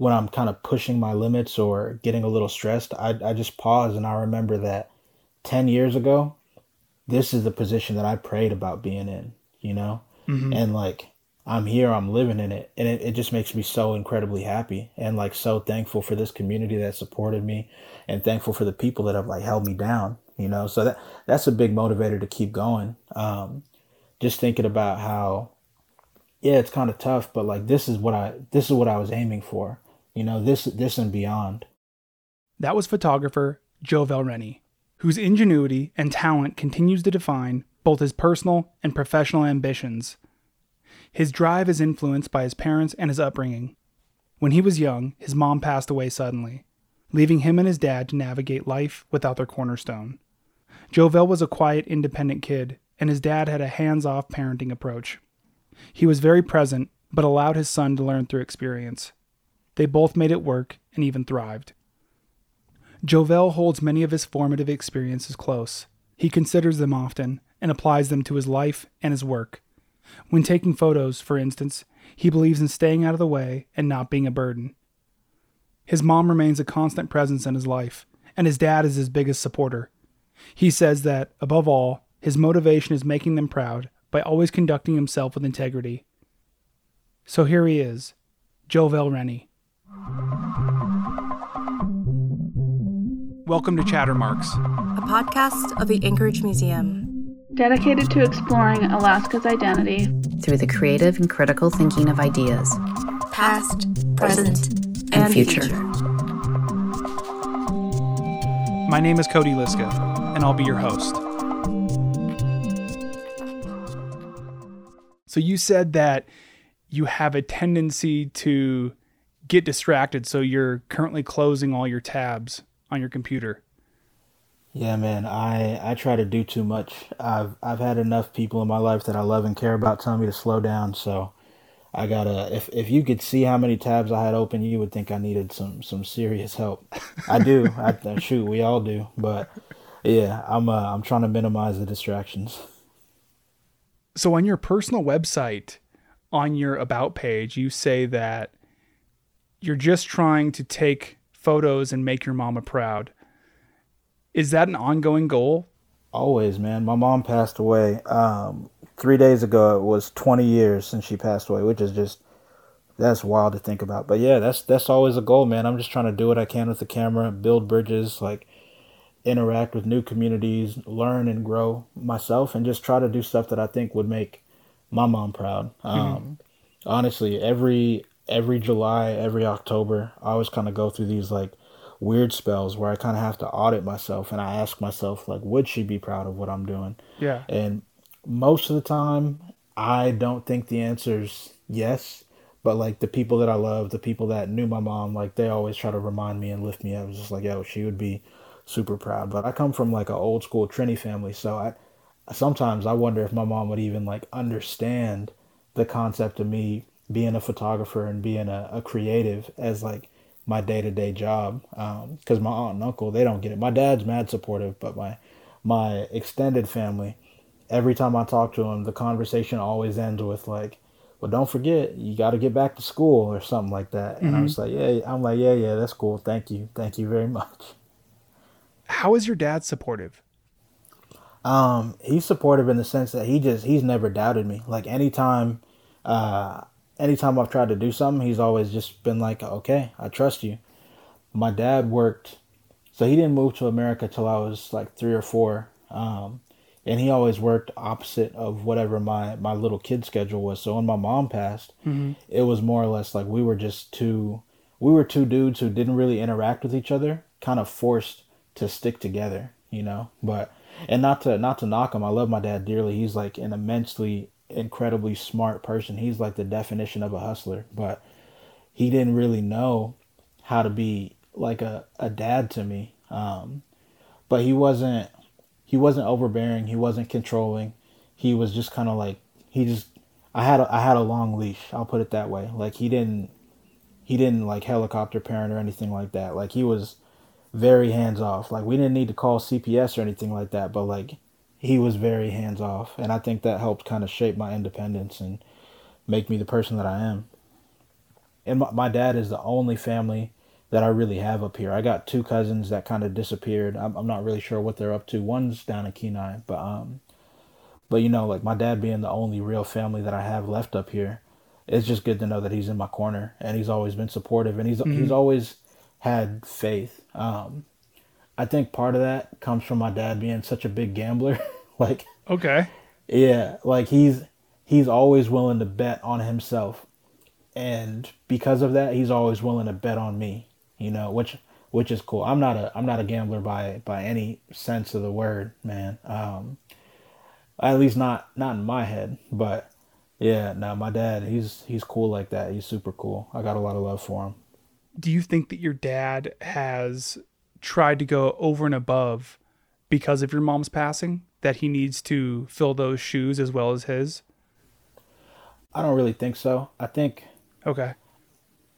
when I'm kind of pushing my limits or getting a little stressed, I, I just pause and I remember that 10 years ago, this is the position that I prayed about being in, you know? Mm-hmm. And like, I'm here, I'm living in it. And it, it just makes me so incredibly happy and like so thankful for this community that supported me and thankful for the people that have like held me down, you know? So that, that's a big motivator to keep going. Um, just thinking about how, yeah, it's kind of tough, but like, this is what I, this is what I was aiming for, you know, this, this and beyond. That was photographer Jovel Rennie whose ingenuity and talent continues to define both his personal and professional ambitions. His drive is influenced by his parents and his upbringing. When he was young, his mom passed away suddenly, leaving him and his dad to navigate life without their cornerstone. Jovel was a quiet, independent kid, and his dad had a hands off parenting approach. He was very present, but allowed his son to learn through experience. They both made it work and even thrived. Jovel holds many of his formative experiences close. He considers them often and applies them to his life and his work. When taking photos, for instance, he believes in staying out of the way and not being a burden. His mom remains a constant presence in his life, and his dad is his biggest supporter. He says that, above all, his motivation is making them proud by always conducting himself with integrity. So here he is, Jovel Rennie. Welcome to Chattermarks, a podcast of the Anchorage Museum. Dedicated to exploring Alaska's identity through the creative and critical thinking of ideas, past, present, and, and future. future. My name is Cody Liska, and I'll be your host. So, you said that you have a tendency to get distracted, so you're currently closing all your tabs on your computer? Yeah, man, I I try to do too much. I've I've had enough people in my life that I love and care about telling me to slow down. So I gotta. If if you could see how many tabs I had open, you would think I needed some some serious help. I do. I shoot, we all do. But yeah, I'm uh, I'm trying to minimize the distractions. So on your personal website, on your about page, you say that you're just trying to take photos and make your mama proud. Is that an ongoing goal? Always, man. My mom passed away um, three days ago. It was 20 years since she passed away, which is just that's wild to think about. But yeah, that's that's always a goal, man. I'm just trying to do what I can with the camera, build bridges, like interact with new communities, learn and grow myself, and just try to do stuff that I think would make my mom proud. Mm-hmm. Um, honestly, every every July, every October, I always kind of go through these like weird spells where I kind of have to audit myself and I ask myself like would she be proud of what I'm doing? Yeah. And most of the time I don't think the answer's yes, but like the people that I love, the people that knew my mom, like they always try to remind me and lift me up. It's just like, yo, she would be super proud. But I come from like an old school Trini family, so I sometimes I wonder if my mom would even like understand the concept of me being a photographer and being a, a creative as like my day to day job. Because um, my aunt and uncle they don't get it. My dad's mad supportive, but my my extended family, every time I talk to them, the conversation always ends with like, "Well, don't forget, you got to get back to school" or something like that. Mm-hmm. And I'm just like, "Yeah," I'm like, "Yeah, yeah, that's cool. Thank you, thank you very much." How is your dad supportive? Um, he's supportive in the sense that he just he's never doubted me. Like anytime uh, anytime I've tried to do something, he's always just been like, okay, I trust you. My dad worked, so he didn't move to America till I was like three or four. Um, and he always worked opposite of whatever my, my little kid schedule was. So when my mom passed, mm-hmm. it was more or less like we were just two, we were two dudes who didn't really interact with each other, kind of forced to stick together, you know, but, and not to, not to knock him. I love my dad dearly. He's like an immensely incredibly smart person. He's like the definition of a hustler, but he didn't really know how to be like a, a dad to me. Um, but he wasn't he wasn't overbearing. He wasn't controlling. He was just kind of like he just I had a, I had a long leash. I'll put it that way. Like he didn't he didn't like helicopter parent or anything like that. Like he was very hands off. Like we didn't need to call CPS or anything like that. But like he was very hands off, and I think that helped kind of shape my independence and make me the person that I am. and my, my dad is the only family that I really have up here. I got two cousins that kind of disappeared. I'm, I'm not really sure what they're up to. One's down in Kenai, but um, but you know, like my dad being the only real family that I have left up here, it's just good to know that he's in my corner and he's always been supportive and he's mm-hmm. he's always had faith. Um, I think part of that comes from my dad being such a big gambler. like okay, yeah, like he's he's always willing to bet on himself, and because of that, he's always willing to bet on me. You know, which which is cool. I'm not a I'm not a gambler by by any sense of the word, man. Um, at least not not in my head. But yeah, no, my dad, he's he's cool like that. He's super cool. I got a lot of love for him. Do you think that your dad has tried to go over and above because of your mom's passing? That he needs to fill those shoes as well as his? I don't really think so. I think Okay.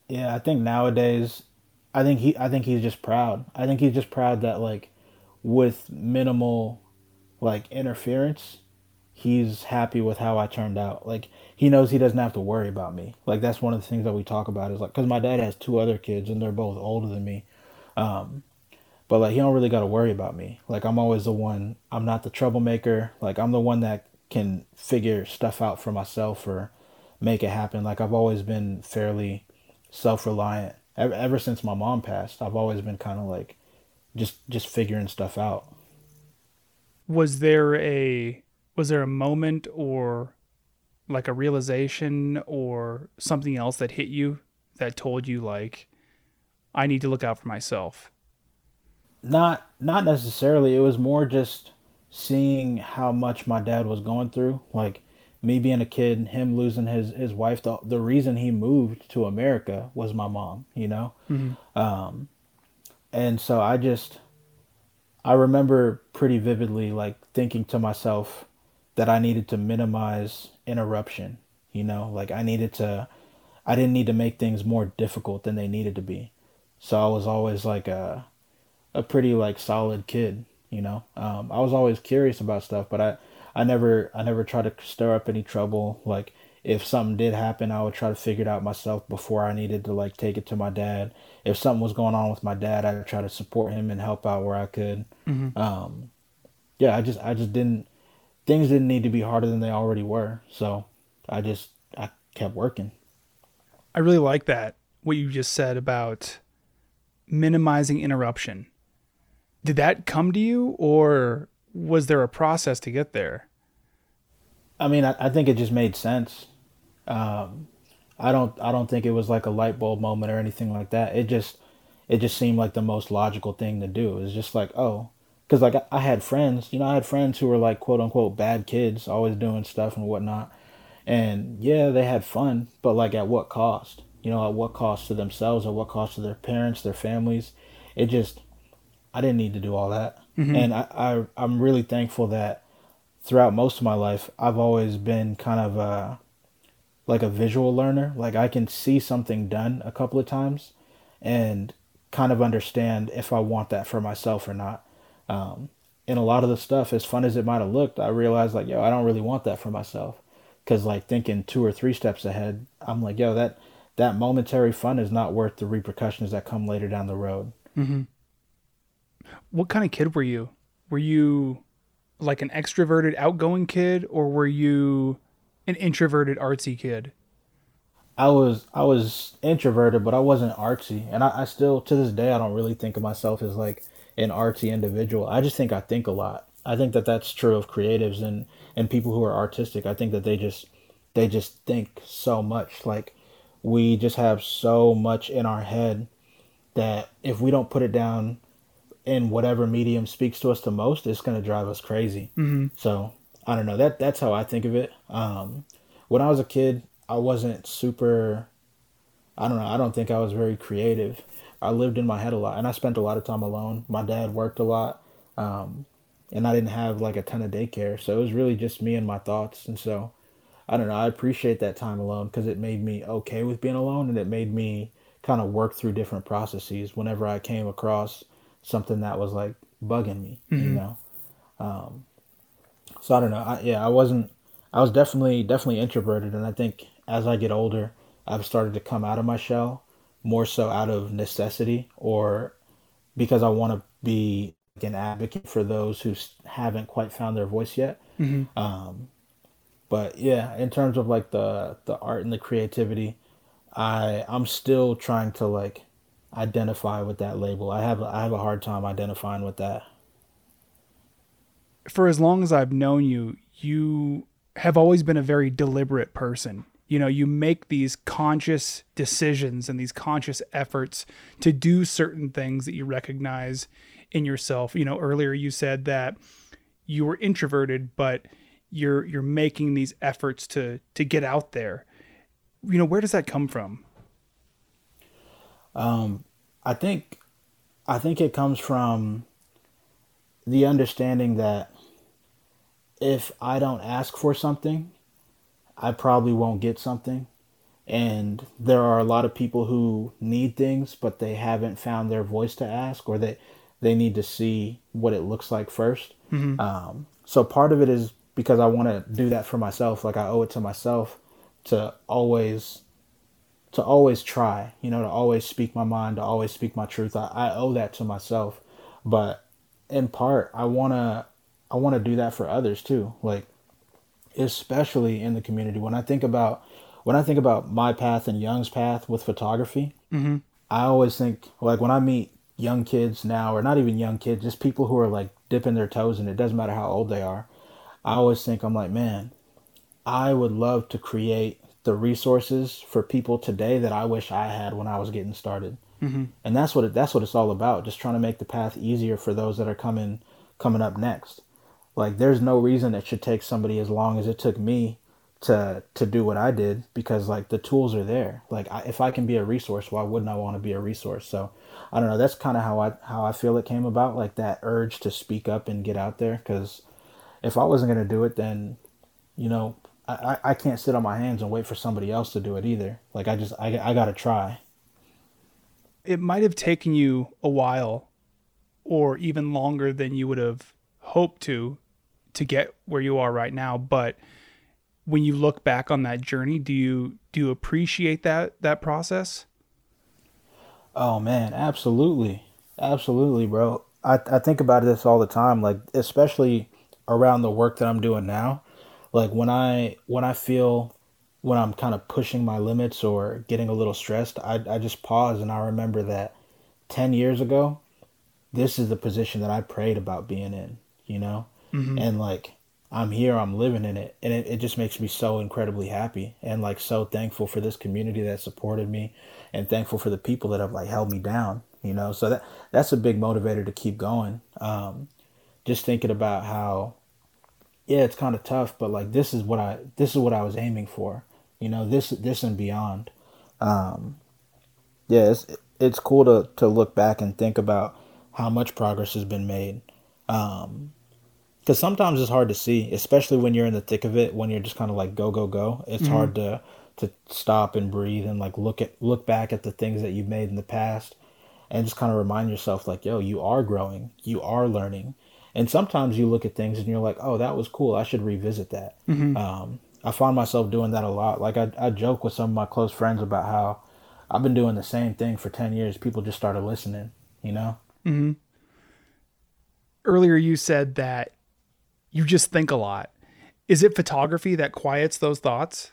Yeah, I think nowadays I think he I think he's just proud. I think he's just proud that like with minimal like interference he's happy with how I turned out. Like he knows he doesn't have to worry about me. Like that's one of the things that we talk about is like because my dad has two other kids and they're both older than me. Um, but like he don't really got to worry about me. Like I'm always the one. I'm not the troublemaker. Like I'm the one that can figure stuff out for myself or make it happen. Like I've always been fairly self reliant. Ever, ever since my mom passed, I've always been kind of like just just figuring stuff out. Was there a was there a moment or like a realization or something else that hit you that told you like I need to look out for myself? Not not necessarily. It was more just seeing how much my dad was going through. Like me being a kid, him losing his his wife. The the reason he moved to America was my mom. You know, mm-hmm. um, and so I just I remember pretty vividly like thinking to myself, that I needed to minimize interruption. You know, like I needed to, I didn't need to make things more difficult than they needed to be. So I was always like a, a pretty like solid kid. You know, um, I was always curious about stuff, but I, I never, I never tried to stir up any trouble. Like if something did happen, I would try to figure it out myself before I needed to like take it to my dad. If something was going on with my dad, I'd try to support him and help out where I could. Mm-hmm. Um, yeah, I just, I just didn't things didn't need to be harder than they already were. So I just I kept working. I really like that what you just said about minimizing interruption. Did that come to you or was there a process to get there? I mean, I, I think it just made sense. Um, I don't I don't think it was like a light bulb moment or anything like that. It just it just seemed like the most logical thing to do. It's just like, oh, because like I had friends, you know, I had friends who were like quote unquote bad kids, always doing stuff and whatnot. And yeah, they had fun, but like at what cost? You know, at what cost to themselves, or what cost to their parents, their families? It just, I didn't need to do all that. Mm-hmm. And I, I, I'm really thankful that throughout most of my life, I've always been kind of a, like a visual learner. Like I can see something done a couple of times, and kind of understand if I want that for myself or not. Um, and a lot of the stuff, as fun as it might have looked, I realized like, yo, I don't really want that for myself. Cause like thinking two or three steps ahead, I'm like, yo, that that momentary fun is not worth the repercussions that come later down the road. Mm-hmm. What kind of kid were you? Were you like an extroverted, outgoing kid, or were you an introverted, artsy kid? I was I was introverted, but I wasn't artsy, and I, I still to this day I don't really think of myself as like an artsy individual. I just think I think a lot. I think that that's true of creatives and and people who are artistic. I think that they just they just think so much. Like we just have so much in our head that if we don't put it down in whatever medium speaks to us the most, it's going to drive us crazy. Mm-hmm. So I don't know. That that's how I think of it. Um, when I was a kid, I wasn't super. I don't know. I don't think I was very creative. I lived in my head a lot, and I spent a lot of time alone. My dad worked a lot, um, and I didn't have like a ton of daycare, so it was really just me and my thoughts. And so, I don't know. I appreciate that time alone because it made me okay with being alone, and it made me kind of work through different processes whenever I came across something that was like bugging me, mm-hmm. you know. Um, so I don't know. I, yeah, I wasn't. I was definitely definitely introverted, and I think as I get older, I've started to come out of my shell more so out of necessity or because I want to be an advocate for those who haven't quite found their voice yet. Mm-hmm. Um, but yeah, in terms of like the the art and the creativity, I I'm still trying to like identify with that label. I have I have a hard time identifying with that. For as long as I've known you, you have always been a very deliberate person. You know, you make these conscious decisions and these conscious efforts to do certain things that you recognize in yourself. You know, earlier you said that you were introverted, but you're you're making these efforts to to get out there. You know, where does that come from? Um, I think I think it comes from the understanding that if I don't ask for something, I probably won't get something. And there are a lot of people who need things, but they haven't found their voice to ask, or they they need to see what it looks like 1st mm-hmm. um, so part of it is because I want to do that for myself. Like I owe it to myself to always to always try, you know, to always speak my mind, to always speak my truth. I, I owe that to myself. But in part, I wanna I wanna do that for others too. Like especially in the community. When I think about when I think about my path and Young's path with photography, mm-hmm. I always think like when I meet young kids now, or not even young kids, just people who are like dipping their toes in it, doesn't matter how old they are. I always think I'm like, man, I would love to create the resources for people today that I wish I had when I was getting started. Mm-hmm. And that's what it, that's what it's all about. Just trying to make the path easier for those that are coming coming up next. Like there's no reason it should take somebody as long as it took me to to do what I did because like the tools are there. Like I, if I can be a resource, why wouldn't I want to be a resource? So I don't know. That's kind of how I how I feel it came about. Like that urge to speak up and get out there. Because if I wasn't gonna do it, then you know I, I can't sit on my hands and wait for somebody else to do it either. Like I just I I gotta try. It might have taken you a while, or even longer than you would have hoped to, to get where you are right now. But when you look back on that journey, do you do you appreciate that that process? Oh man, absolutely, absolutely, bro. I I think about this all the time, like especially around the work that I'm doing now. Like when I when I feel when I'm kind of pushing my limits or getting a little stressed, I I just pause and I remember that ten years ago, this is the position that I prayed about being in, you know, mm-hmm. and like I'm here, I'm living in it, and it, it just makes me so incredibly happy and like so thankful for this community that supported me, and thankful for the people that have like held me down. You know, so that that's a big motivator to keep going. Um, just thinking about how, yeah, it's kind of tough, but like this is what I this is what I was aiming for. You know, this this and beyond. Um, yeah, it's it's cool to to look back and think about how much progress has been made. Um, because sometimes it's hard to see, especially when you're in the thick of it. When you're just kind of like go go go, it's mm-hmm. hard to to stop and breathe and like look at look back at the things that you've made in the past, and just kind of remind yourself like, yo, you are growing, you are learning, and sometimes you look at things and you're like, oh, that was cool, I should revisit that. Mm-hmm. Um, I find myself doing that a lot. Like I I joke with some of my close friends about how I've been doing the same thing for ten years. People just started listening, you know. Mm-hmm. Earlier, you said that you just think a lot. Is it photography that quiets those thoughts?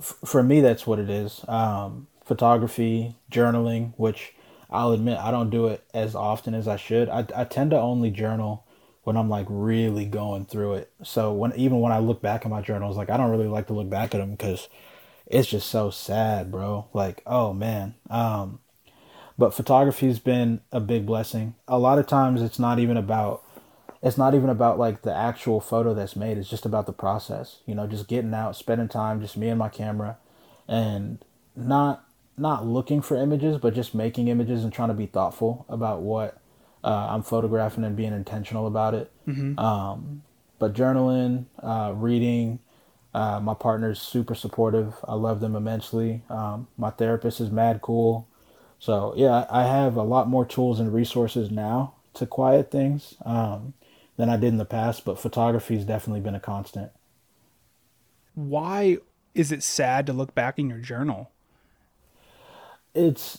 For me, that's what it is. Um, photography, journaling, which I'll admit I don't do it as often as I should. I, I tend to only journal when I'm like really going through it. So when even when I look back at my journals, like I don't really like to look back at them because it's just so sad, bro. Like oh man. Um, but photography's been a big blessing. A lot of times it's not even about it's not even about like the actual photo that's made it's just about the process you know just getting out spending time just me and my camera and not not looking for images but just making images and trying to be thoughtful about what uh, i'm photographing and being intentional about it mm-hmm. um, but journaling uh, reading uh, my partner's super supportive i love them immensely um, my therapist is mad cool so yeah i have a lot more tools and resources now to quiet things um, than I did in the past, but photography has definitely been a constant. Why is it sad to look back in your journal? It's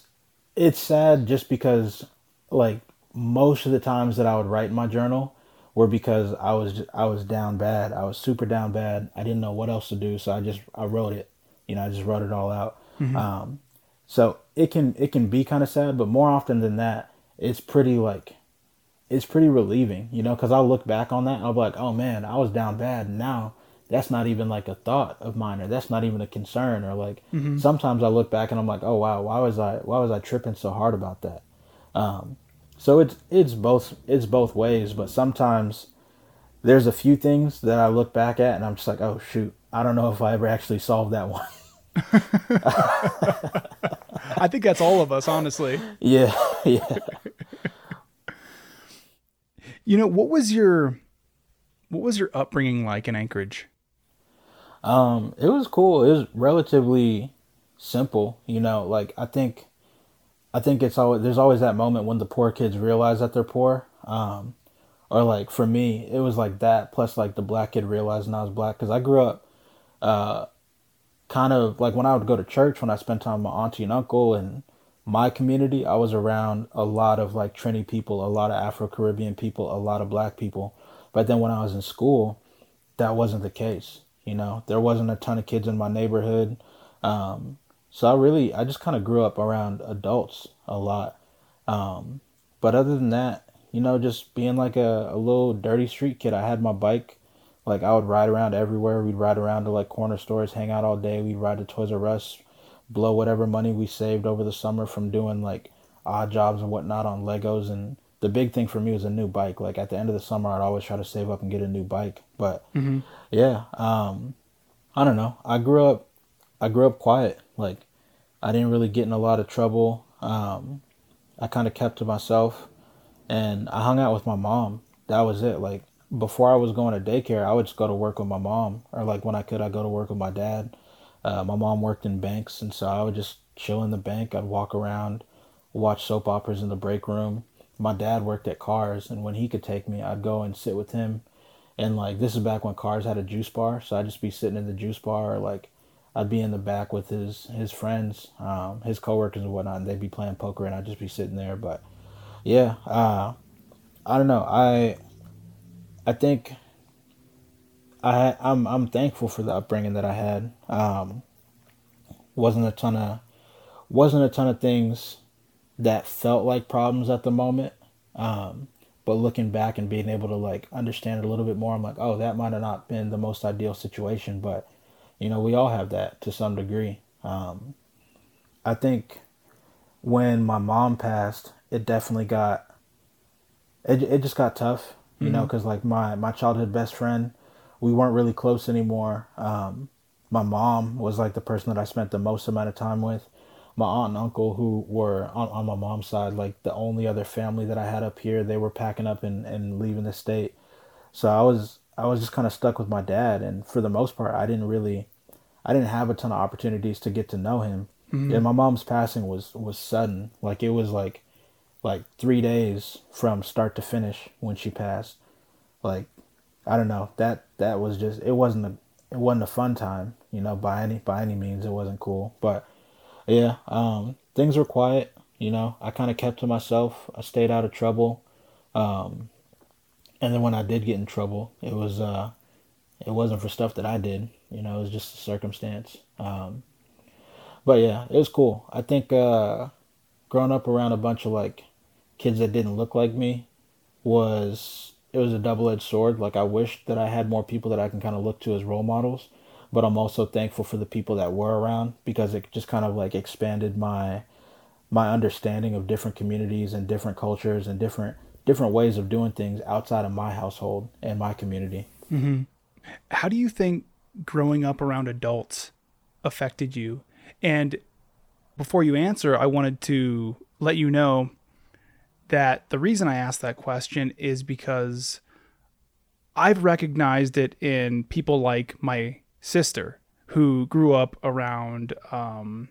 it's sad just because like most of the times that I would write in my journal were because I was I was down bad. I was super down bad. I didn't know what else to do, so I just I wrote it. You know, I just wrote it all out. Um, so it can it can be kind of sad, but more often than that, it's pretty like it's pretty relieving. You know, because I'll look back on that and I'll be like, oh man, I was down bad. Now that's not even like a thought of mine, or that's not even a concern, or like sometimes I look back and I'm like, oh wow, why was I why was I tripping so hard about that? Um, so it's it's both it's both ways, but sometimes there's a few things that I look back at and I'm just like, oh shoot, I don't know if I ever actually solved that one. I think that's all of us, honestly. yeah, yeah. You know, what was your what was your upbringing like in Anchorage? Um, it was cool. It was relatively simple, you know. Like I think, I think it's always there's always that moment when the poor kids realize that they're poor. Um, or like for me, it was like that. Plus, like the black kid realizing I was black because I grew up, uh, kind of like when I would go to church when I spent time with my auntie and uncle and my community. I was around a lot of like Trini people, a lot of Afro Caribbean people, a lot of black people. But then when I was in school, that wasn't the case. You know, there wasn't a ton of kids in my neighborhood. Um, so I really, I just kind of grew up around adults a lot. Um, but other than that, you know, just being like a, a little dirty street kid, I had my bike. Like I would ride around everywhere. We'd ride around to like corner stores, hang out all day. We'd ride to Toys R Us, blow whatever money we saved over the summer from doing like odd jobs and whatnot on Legos. And the big thing for me was a new bike. Like at the end of the summer, I'd always try to save up and get a new bike. But yeah, um, I don't know. I grew up, I grew up quiet. Like I didn't really get in a lot of trouble. Um, I kind of kept to myself, and I hung out with my mom. That was it. Like before I was going to daycare, I would just go to work with my mom, or like when I could, I go to work with my dad. Uh, my mom worked in banks, and so I would just chill in the bank. I'd walk around, watch soap operas in the break room. My dad worked at Carrs, and when he could take me, I'd go and sit with him. And like this is back when Carrs had a juice bar, so I'd just be sitting in the juice bar, or like I'd be in the back with his his friends, um, his coworkers and whatnot, and they'd be playing poker, and I'd just be sitting there. But yeah, uh, I don't know. I I think I I'm I'm thankful for the upbringing that I had. Um, wasn't a ton of wasn't a ton of things that felt like problems at the moment. Um, but looking back and being able to like understand it a little bit more, I'm like, oh, that might have not been the most ideal situation, but you know, we all have that to some degree. Um, I think when my mom passed, it definitely got it. It just got tough, you know, because like my my childhood best friend, we weren't really close anymore. Um, my mom was like the person that I spent the most amount of time with. My aunt and uncle, who were on, on my mom's side, like the only other family that I had up here, they were packing up and, and leaving the state. So I was I was just kind of stuck with my dad, and for the most part, I didn't really, I didn't have a ton of opportunities to get to know him. Mm-hmm. And my mom's passing was was sudden, like it was like, like three days from start to finish when she passed. Like, I don't know that that was just it wasn't a it wasn't a fun time, you know, by any by any means. It wasn't cool, but yeah, um, things were quiet. You know, I kind of kept to myself. I stayed out of trouble. Um, and then when I did get in trouble, it was uh, it wasn't for stuff that I did. You know, it was just a circumstance. Um, but yeah, it was cool. I think uh, growing up around a bunch of like kids that didn't look like me was it was a double edged sword. Like I wish that I had more people that I can kind of look to as role models, but I'm also thankful for the people that were around because it just kind of like expanded my my understanding of different communities and different cultures and different different ways of doing things outside of my household and my community. Mm-hmm. How do you think growing up around adults affected you? And before you answer, I wanted to let you know that the reason I asked that question is because I've recognized it in people like my sister who grew up around um,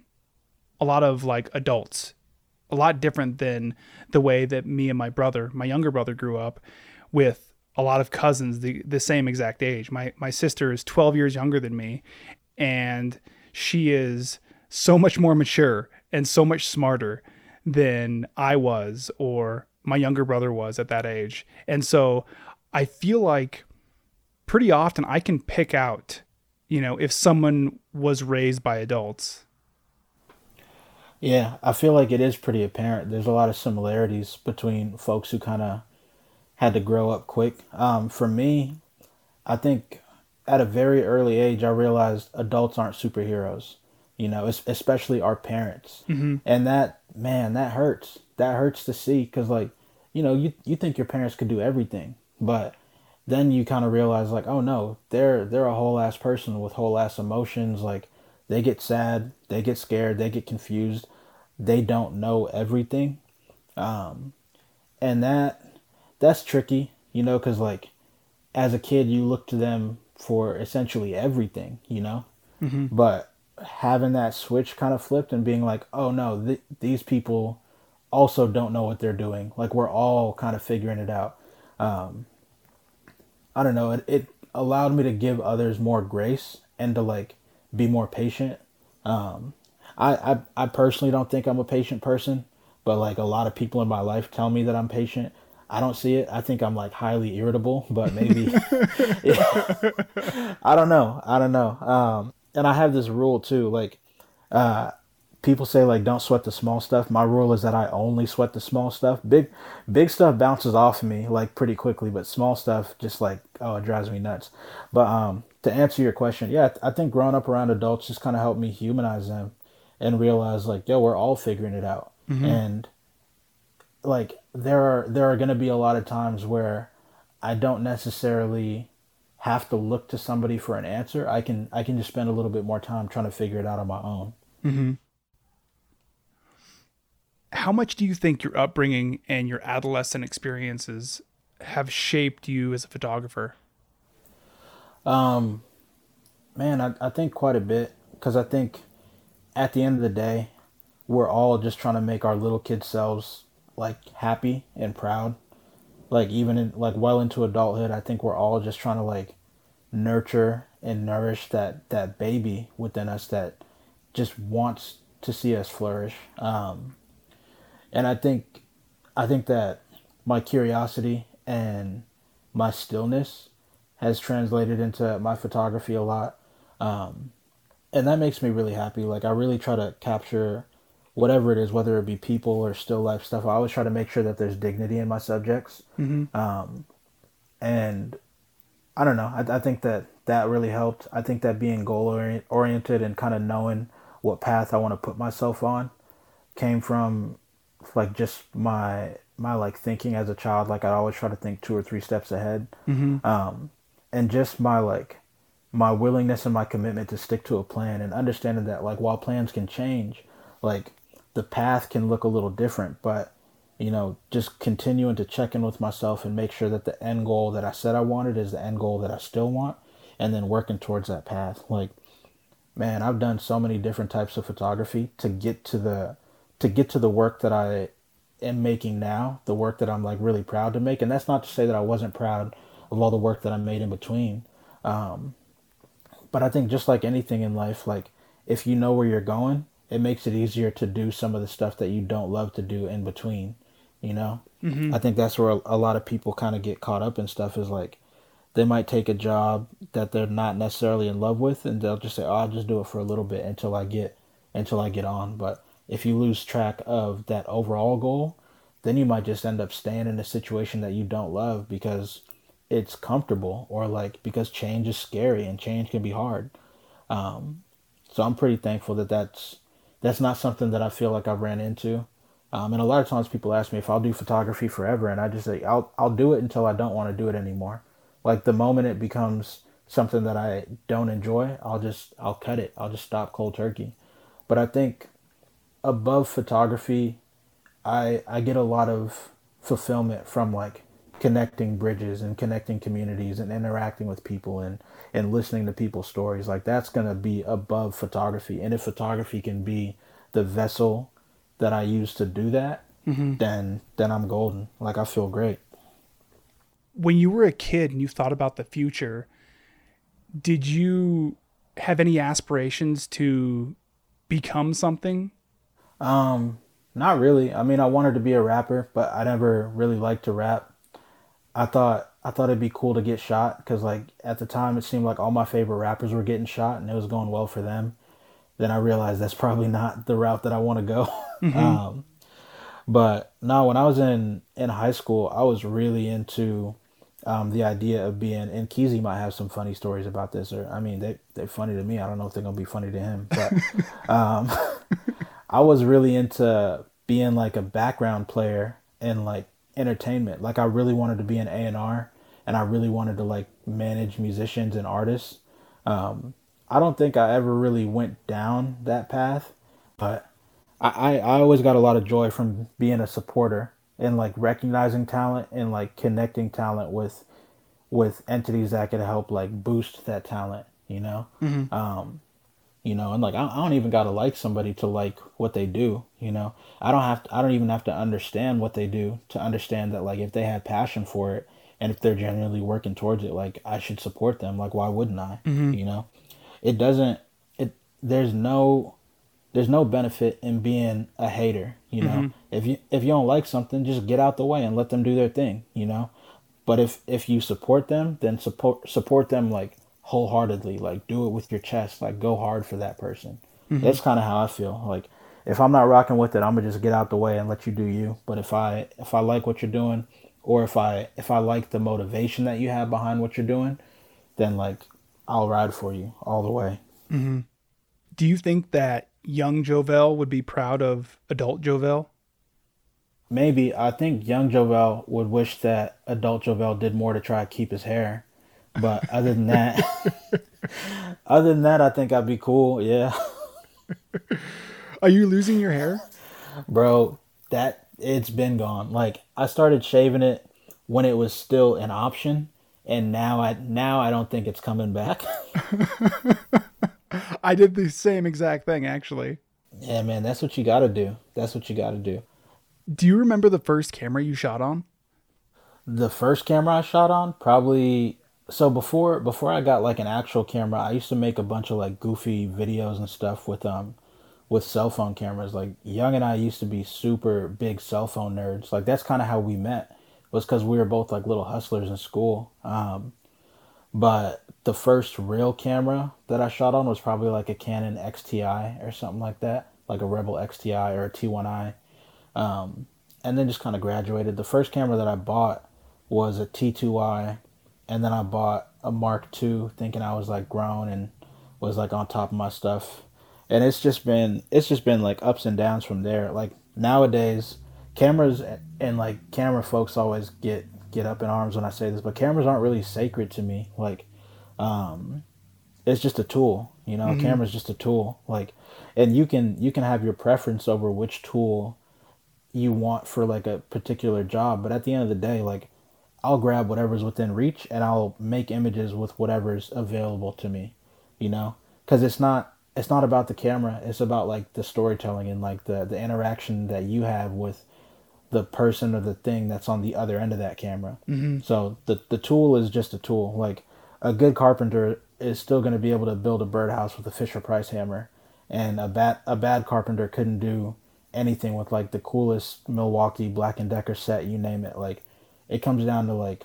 a lot of like adults, a lot different than the way that me and my brother, my younger brother, grew up with a lot of cousins the, the same exact age. My my sister is 12 years younger than me, and she is so much more mature and so much smarter than I was or my younger brother was at that age. And so I feel like pretty often I can pick out, you know, if someone was raised by adults. Yeah, I feel like it is pretty apparent. There's a lot of similarities between folks who kind of had to grow up quick. Um, for me, I think at a very early age, I realized adults aren't superheroes. You know, especially our parents, mm-hmm. and that man, that hurts. That hurts to see because, like, you know, you you think your parents could do everything, but then you kind of realize, like, oh no, they're they're a whole ass person with whole ass emotions. Like, they get sad, they get scared, they get confused, they don't know everything, um, and that that's tricky, you know, because like as a kid you look to them for essentially everything, you know? Mm-hmm. But having that switch kind of flipped and being like, oh no, th- these people also don't know what they're doing. Like we're all kind of figuring it out. Um, I don't know. It, it allowed me to give others more grace and to like be more patient. Um, I, I, I personally don't think I'm a patient person, but like a lot of people in my life tell me that I'm patient. I don't see it. I think I'm like highly irritable, but maybe I don't know. I don't know. Um, and I have this rule too. Like, uh, people say like don't sweat the small stuff. My rule is that I only sweat the small stuff. Big, big stuff bounces off of me like pretty quickly, but small stuff just like oh it drives me nuts. But um, to answer your question, yeah, I think growing up around adults just kind of helped me humanize them and realize like yo we're all figuring it out mm-hmm. and like there are there are going to be a lot of times where I don't necessarily have to look to somebody for an answer. I can I can just spend a little bit more time trying to figure it out on my own. Mm-hmm. How much do you think your upbringing and your adolescent experiences have shaped you as a photographer? Um, man, I, I think quite a bit because I think at the end of the day, we're all just trying to make our little kid selves like happy and proud like even in like well into adulthood i think we're all just trying to like nurture and nourish that that baby within us that just wants to see us flourish um and i think i think that my curiosity and my stillness has translated into my photography a lot um and that makes me really happy like i really try to capture whatever it is, whether it be people or still life stuff, I always try to make sure that there's dignity in my subjects. Mm-hmm. Um, and I don't know. I, I think that that really helped. I think that being goal oriented and kind of knowing what path I want to put myself on came from like just my my like thinking as a child. Like I always try to think two or three steps ahead. Mm-hmm. Um, and just my like my willingness and my commitment to stick to a plan and understanding that like while plans can change, like the path can look a little different, but you know, just continuing to check in with myself and make sure that the end goal that I said I wanted is the end goal that I still want, and then working towards that path. Like, man, I've done so many different types of photography to get to the to get to the work that I am making now, the work that I'm like really proud to make, and that's not to say that I wasn't proud of all the work that I made in between. Um, but I think just like anything in life, like if you know where you're going it makes it easier to do some of the stuff that you don't love to do in between you know mm-hmm. i think that's where a, a lot of people kind of get caught up in stuff is like they might take a job that they're not necessarily in love with and they'll just say oh i'll just do it for a little bit until i get until i get on but if you lose track of that overall goal then you might just end up staying in a situation that you don't love because it's comfortable or like because change is scary and change can be hard um, so i'm pretty thankful that that's that's not something that I feel like I've ran into. Um, and a lot of times people ask me if I'll do photography forever, and I just say I'll I'll do it until I don't want to do it anymore. Like the moment it becomes something that I don't enjoy, I'll just I'll cut it. I'll just stop cold turkey. But I think above photography, I I get a lot of fulfillment from like connecting bridges and connecting communities and interacting with people and and listening to people's stories like that's going to be above photography and if photography can be the vessel that i use to do that mm-hmm. then then i'm golden like i feel great when you were a kid and you thought about the future did you have any aspirations to become something? Um, not really. I mean, I wanted to be a rapper, but I never really liked to rap. I thought I thought it'd be cool to get shot because like at the time it seemed like all my favorite rappers were getting shot and it was going well for them. Then I realized that's probably not the route that I want to go. Mm-hmm. um, but now when I was in in high school, I was really into um, the idea of being. And Keezy might have some funny stories about this, or I mean, they they're funny to me. I don't know if they're gonna be funny to him, but um, I was really into being like a background player in like entertainment. Like I really wanted to be an A and R, and I really wanted to like manage musicians and artists. Um, I don't think I ever really went down that path, but I, I always got a lot of joy from being a supporter and like recognizing talent and like connecting talent with with entities that could help like boost that talent you know mm-hmm. um you know and like I, I don't even gotta like somebody to like what they do you know? I don't have to i don't even have to understand what they do to understand that like if they have passion for it and if they're genuinely working towards it like i should support them. Like why wouldn't i mm-hmm. you know? It doesn't it there's no there's no benefit in being a hater you know? Mm-hmm. if you if you don't like something just get out the way and let them do their thing you know? But if if you support them then support support them like wholeheartedly like do it with your chest like go hard for that person mm-hmm. that's kind of how i feel like if i'm not rocking with it i'm gonna just get out the way and let you do you but if i if i like what you're doing or if i if i like the motivation that you have behind what you're doing then like i'll ride for you all the way mm-hmm. do you think that young Jovel would be proud of adult Jovel? Maybe. I think young Jovel would wish that adult Jovel did more to try to keep his hair. But other than that, other than that, I think I'd be cool. Yeah. Are you losing your hair? Bro, that it's been gone. Like I started shaving it when it was still an option and now I now I don't think it's coming back. I did the same exact thing actually. Yeah, man, that's what you got to do. That's what you got to do. Do you remember the first camera you shot on? The first camera I shot on, probably so before before I got like an actual camera, I used to make a bunch of like goofy videos and stuff with um with cell phone cameras. Like Young and I used to be super big cell phone nerds. Like that's kind of how we met. Was because we were both like little hustlers in school. Um, but the first real camera that I shot on was probably like a Canon XTI or something like that, like a Rebel XTI or a T1i. Um, and then just kind of graduated. The first camera that I bought was a T2i, and then I bought a Mark II, thinking I was like grown and was like on top of my stuff. And it's just been it's just been like ups and downs from there. Like nowadays, cameras and like camera folks always get get up in arms when I say this, but cameras aren't really sacred to me. Like, um, it's just a tool, you know. Mm-hmm. Camera's just a tool. Like, and you can you can have your preference over which tool you want for like a particular job, but at the end of the day, like, I'll grab whatever's within reach and I'll make images with whatever's available to me, you know, because it's not it's not about the camera. It's about like the storytelling and like the the interaction that you have with the person or the thing that's on the other end of that camera. Mm-hmm. So the the tool is just a tool. Like a good carpenter is still going to be able to build a birdhouse with a Fisher Price hammer, and a bad a bad carpenter couldn't do anything with like the coolest Milwaukee Black and Decker set, you name it. Like it comes down to like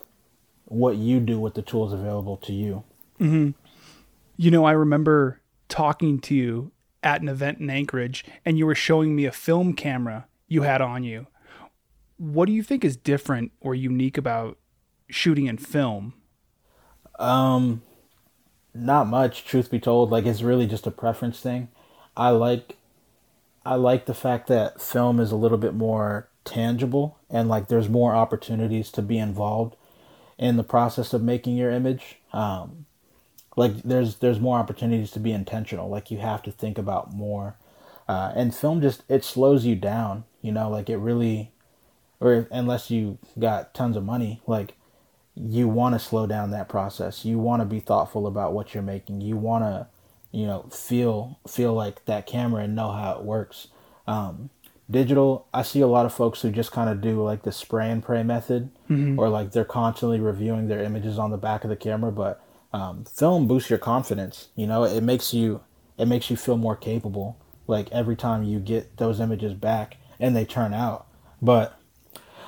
what you do with the tools available to you. Mm-hmm. You know, I remember talking to you at an event in Anchorage, and you were showing me a film camera you had on you what do you think is different or unique about shooting in film? Um, not much, truth be told. Like it's really just a preference thing. I like, I like the fact that film is a little bit more tangible and like there's more opportunities to be involved in the process of making your image. Um, like there's there's more opportunities to be intentional. Like you have to think about more. Uh, and film just it slows you down. You know, like it really or unless you got tons of money, like you want to slow down that process. You want to be thoughtful about what you're making. You want to, you know, feel feel like that camera and know how it works. Um, digital, I see a lot of folks who just kind of do like the spray and pray method, mm-hmm. or like they're constantly reviewing their images on the back of the camera. But um, film boosts your confidence. You know, it makes you it makes you feel more capable. Like every time you get those images back and they turn out. But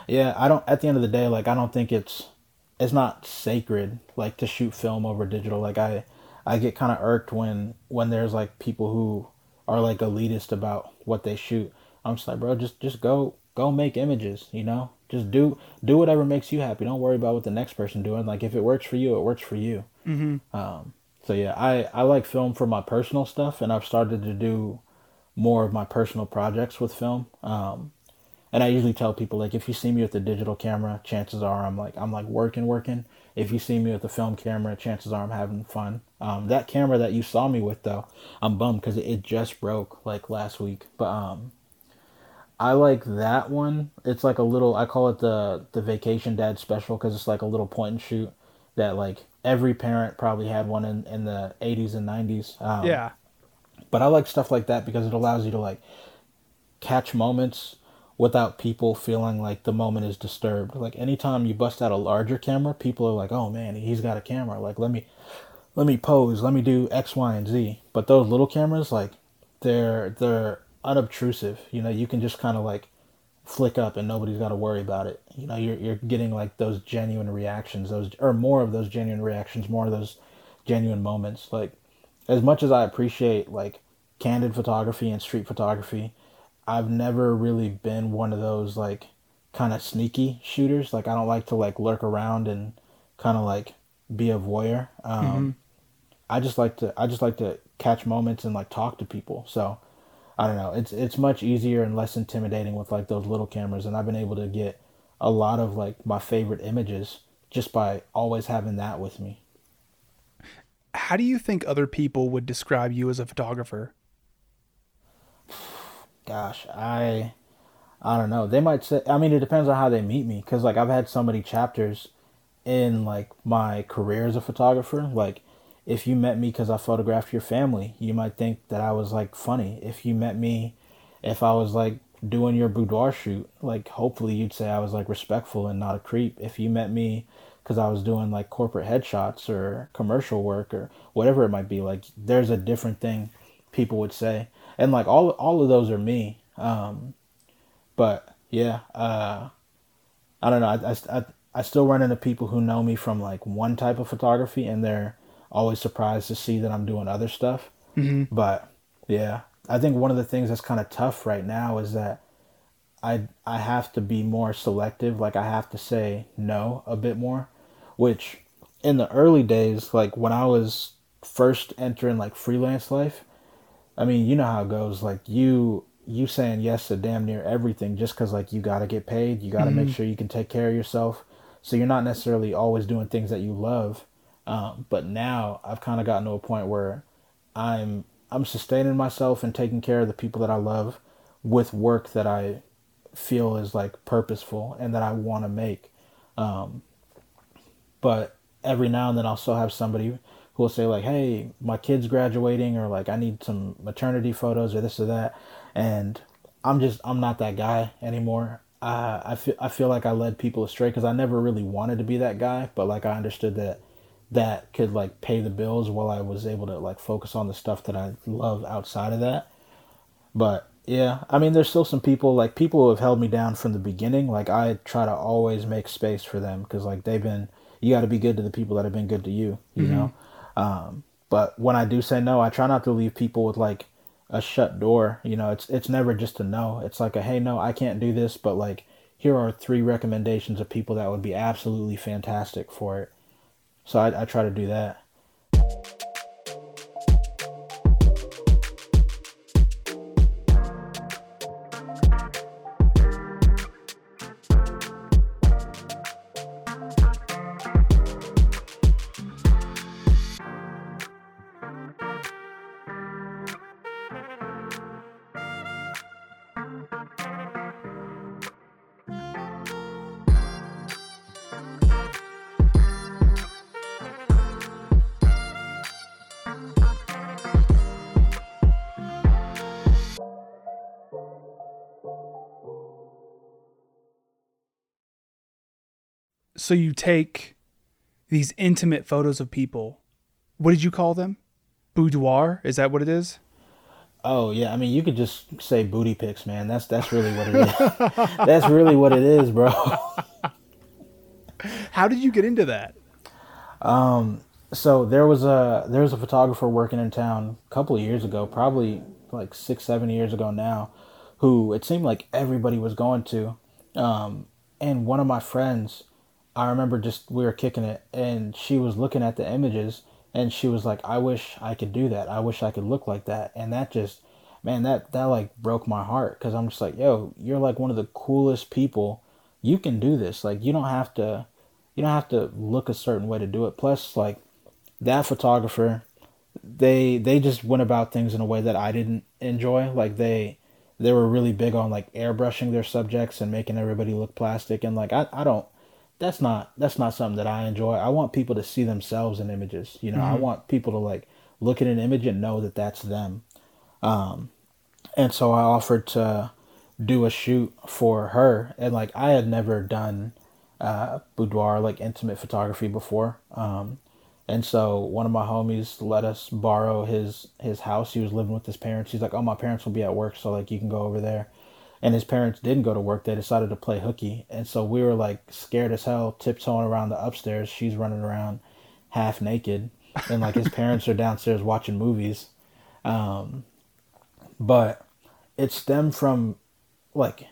yeah, I don't. At the end of the day, like I don't think it's it's not sacred like to shoot film over digital. Like I I get kind of irked when when there's like people who are like elitist about what they shoot. I'm just like, bro, just just go go make images. You know, just do do whatever makes you happy. Don't worry about what the next person doing. Like if it works for you, it works for you. Mm-hmm. Um, so yeah, I I like film for my personal stuff, and I've started to do more of my personal projects with film. Um, and I usually tell people like if you see me with a digital camera, chances are I'm like I'm like working working. If you see me with a film camera, chances are I'm having fun. Um, that camera that you saw me with though, I'm bummed because it just broke like last week. But um, I like that one. It's like a little. I call it the the vacation dad special because it's like a little point and shoot that like every parent probably had one in in the 80s and 90s. Um, yeah. But I like stuff like that because it allows you to like catch moments without people feeling like the moment is disturbed. Like anytime you bust out a larger camera, people are like, "Oh man, he's got a camera. Like let me let me pose, let me do X, Y, and Z." But those little cameras like they're they're unobtrusive. You know, you can just kind of like flick up and nobody's got to worry about it. You know, you're you're getting like those genuine reactions, those or more of those genuine reactions, more of those genuine moments. Like as much as I appreciate like candid photography and street photography, I've never really been one of those like kind of sneaky shooters. Like I don't like to like lurk around and kind of like be a voyeur. Um, mm-hmm. I just like to I just like to catch moments and like talk to people. So I don't know. It's it's much easier and less intimidating with like those little cameras, and I've been able to get a lot of like my favorite images just by always having that with me. How do you think other people would describe you as a photographer? gosh, I I don't know. They might say I mean it depends on how they meet me cuz like I've had so many chapters in like my career as a photographer. Like if you met me cuz I photographed your family, you might think that I was like funny. If you met me if I was like doing your boudoir shoot, like hopefully you'd say I was like respectful and not a creep. If you met me because I was doing like corporate headshots or commercial work or whatever it might be, like there's a different thing people would say and like all all of those are me. Um, but yeah, uh, I don't know. I, I, I still run into people who know me from like one type of photography, and they're always surprised to see that I'm doing other stuff. Mm-hmm. But yeah, I think one of the things that's kind of tough right now is that I I have to be more selective. Like I have to say no a bit more, which in the early days, like when I was first entering like freelance life, I mean, you know how it goes. Like you you saying yes to damn near everything just because like you got to get paid. You got to mm-hmm. make sure you can take care of yourself. So you're not necessarily always doing things that you love. Um, but now I've kind of gotten to a point where I'm I'm sustaining myself and taking care of the people that I love with work that I feel is like purposeful and that I want to make. Um, but every now and then I'll still have somebody who will say like, "Hey, my kid's graduating," or like, "I need some maternity photos," or this or that, and I'm just I'm not that guy anymore. I I feel I feel like I led people astray because I never really wanted to be that guy, but like I understood that that could like pay the bills while I was able to like focus on the stuff that I love outside of that. But yeah, I mean, there's still some people like people who have held me down from the beginning. Like I try to always make space for them because like they've been. You got to be good to the people that have been good to you. You mm-hmm. know. Um, but when I do say no, I try not to leave people with like a shut door. You know, it's it's never just a no. It's like a hey, no, I can't do this, but like here are three recommendations of people that would be absolutely fantastic for it. So I, I try to do that. So you take these intimate photos of people what did you call them? Boudoir? Is that what it is? Oh yeah, I mean you could just say booty pics, man. That's that's really what it is. that's really what it is, bro. How did you get into that? Um, so there was a there was a photographer working in town a couple of years ago, probably like six seven years ago now, who it seemed like everybody was going to. Um, and one of my friends, I remember just we were kicking it, and she was looking at the images and she was like i wish i could do that. I wish i could look like that. And that just man that that like broke my heart because i'm just like yo you're like one of the coolest people. You can do this. Like you don't have to you don't have to look a certain way to do it. Plus like that photographer they they just went about things in a way that i didn't enjoy. Like they they were really big on like airbrushing their subjects and making everybody look plastic. And like i, I don't that's not that's not something that I enjoy. I want people to see themselves in images. You know, mm-hmm. I want people to like look at an image and know that that's them. Um, and so I offered to do a shoot for her, and like I had never done uh, boudoir like intimate photography before. Um, and so one of my homies let us borrow his his house. He was living with his parents. He's like, "Oh, my parents will be at work, so like you can go over there." And his parents didn't go to work. They decided to play hooky, and so we were like scared as hell, tiptoeing around the upstairs. She's running around half naked, and like his parents are downstairs watching movies. Um, but it stemmed from like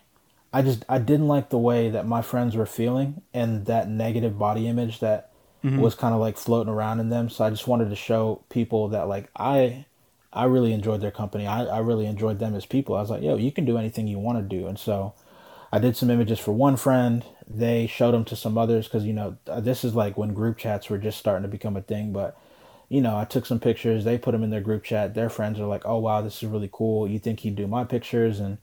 I just I didn't like the way that my friends were feeling and that negative body image that mm-hmm. was kind of like floating around in them. So I just wanted to show people that like I I really enjoyed their company. I, I really enjoyed them as people. I was like, yo, you can do anything you want to do. And so I did some images for one friend. They showed them to some others because, you know, uh, this is like when group chats were just starting to become a thing. But, you know, I took some pictures. They put them in their group chat. Their friends are like, oh, wow, this is really cool. You think he'd do my pictures? And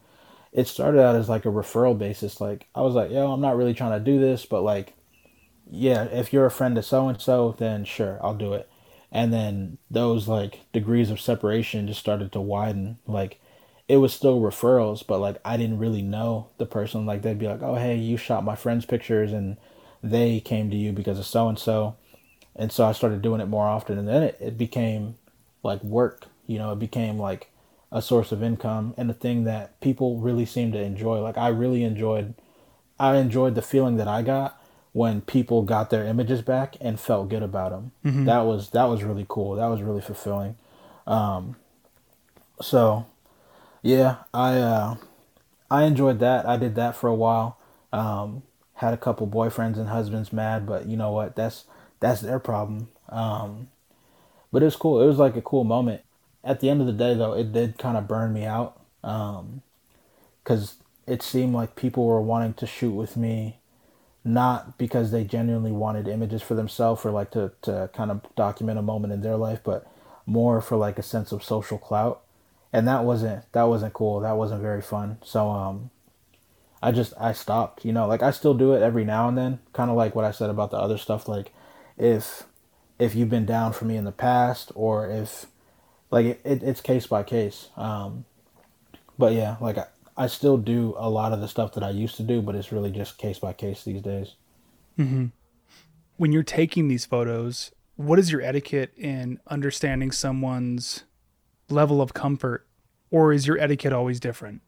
it started out as like a referral basis. Like, I was like, yo, I'm not really trying to do this, but like, yeah, if you're a friend of so and so, then sure, I'll do it and then those like degrees of separation just started to widen. Like it was still referrals but like i didn't really know the person. Like they'd be like oh hey you shot my friend's pictures and they came to you because of so and so and so i started doing it more often and then it, it became like work you know it became like a source of income and a thing that people really seemed to enjoy. Like i really enjoyed i enjoyed the feeling that i got when people got their images back and felt good about them. Mm-hmm. That was that was really cool. That was really fulfilling. Um, so, yeah, I uh, I enjoyed that. I did that for a while. Um, had a couple boyfriends and husbands mad, but you know what? That's that's their problem. Um, but it was cool. It was like a cool moment. At the end of the day, though, it did kind of burn me out because um, it seemed like people were wanting to shoot with me not because they genuinely wanted images for themselves or like to, to kind of document a moment in their life, but more for like a sense of social clout. And that wasn't that wasn't cool. That wasn't very fun. So um I just I stopped, you know, like I still do it every now and then, kind of like what I said about the other stuff like if if you've been down for me in the past or if like it, it it's case by case. Um but yeah, like I, I still do a lot of the stuff that I used to do, but it's really just case by case these days. Mm-hmm. When you're taking these photos, what is your etiquette in understanding someone's level of comfort, or is your etiquette always different?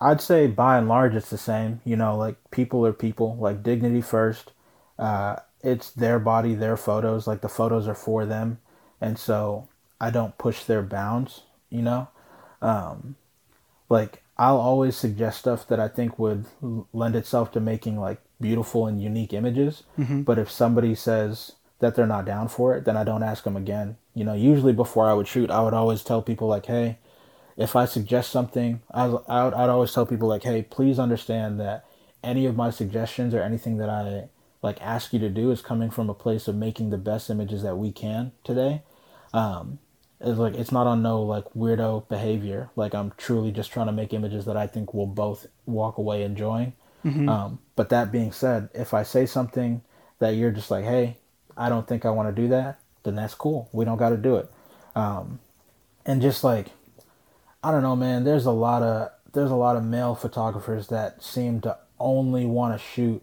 I'd say by and large it's the same. You know, like people are people, like dignity first. Uh, it's their body, their photos. Like the photos are for them, and so I don't push their bounds. You know, um, like I'll always suggest stuff that I think would lend itself to making like beautiful and unique images. Mm-hmm. But if somebody says that they're not down for it, then I don't ask them again. You know, usually before I would shoot, I would always tell people like, "Hey, if I suggest something, I I would, I'd always tell people like, "Hey, please understand that any of my suggestions or anything that I like ask you to do is coming from a place of making the best images that we can today." Um, it's like it's not on no like weirdo behavior. Like I'm truly just trying to make images that I think we'll both walk away enjoying. Mm-hmm. Um, but that being said, if I say something that you're just like, hey, I don't think I want to do that, then that's cool. We don't got to do it. Um, and just like, I don't know, man. There's a lot of there's a lot of male photographers that seem to only want to shoot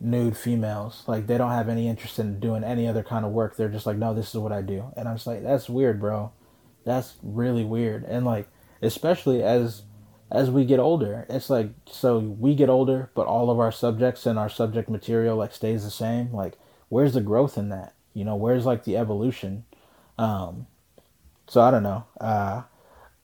nude females. Like they don't have any interest in doing any other kind of work. They're just like, no, this is what I do. And I'm just like, that's weird, bro. That's really weird. And like, especially as as we get older, it's like so we get older, but all of our subjects and our subject material like stays the same. Like, where's the growth in that? You know, where's like the evolution? Um, so I don't know. Uh,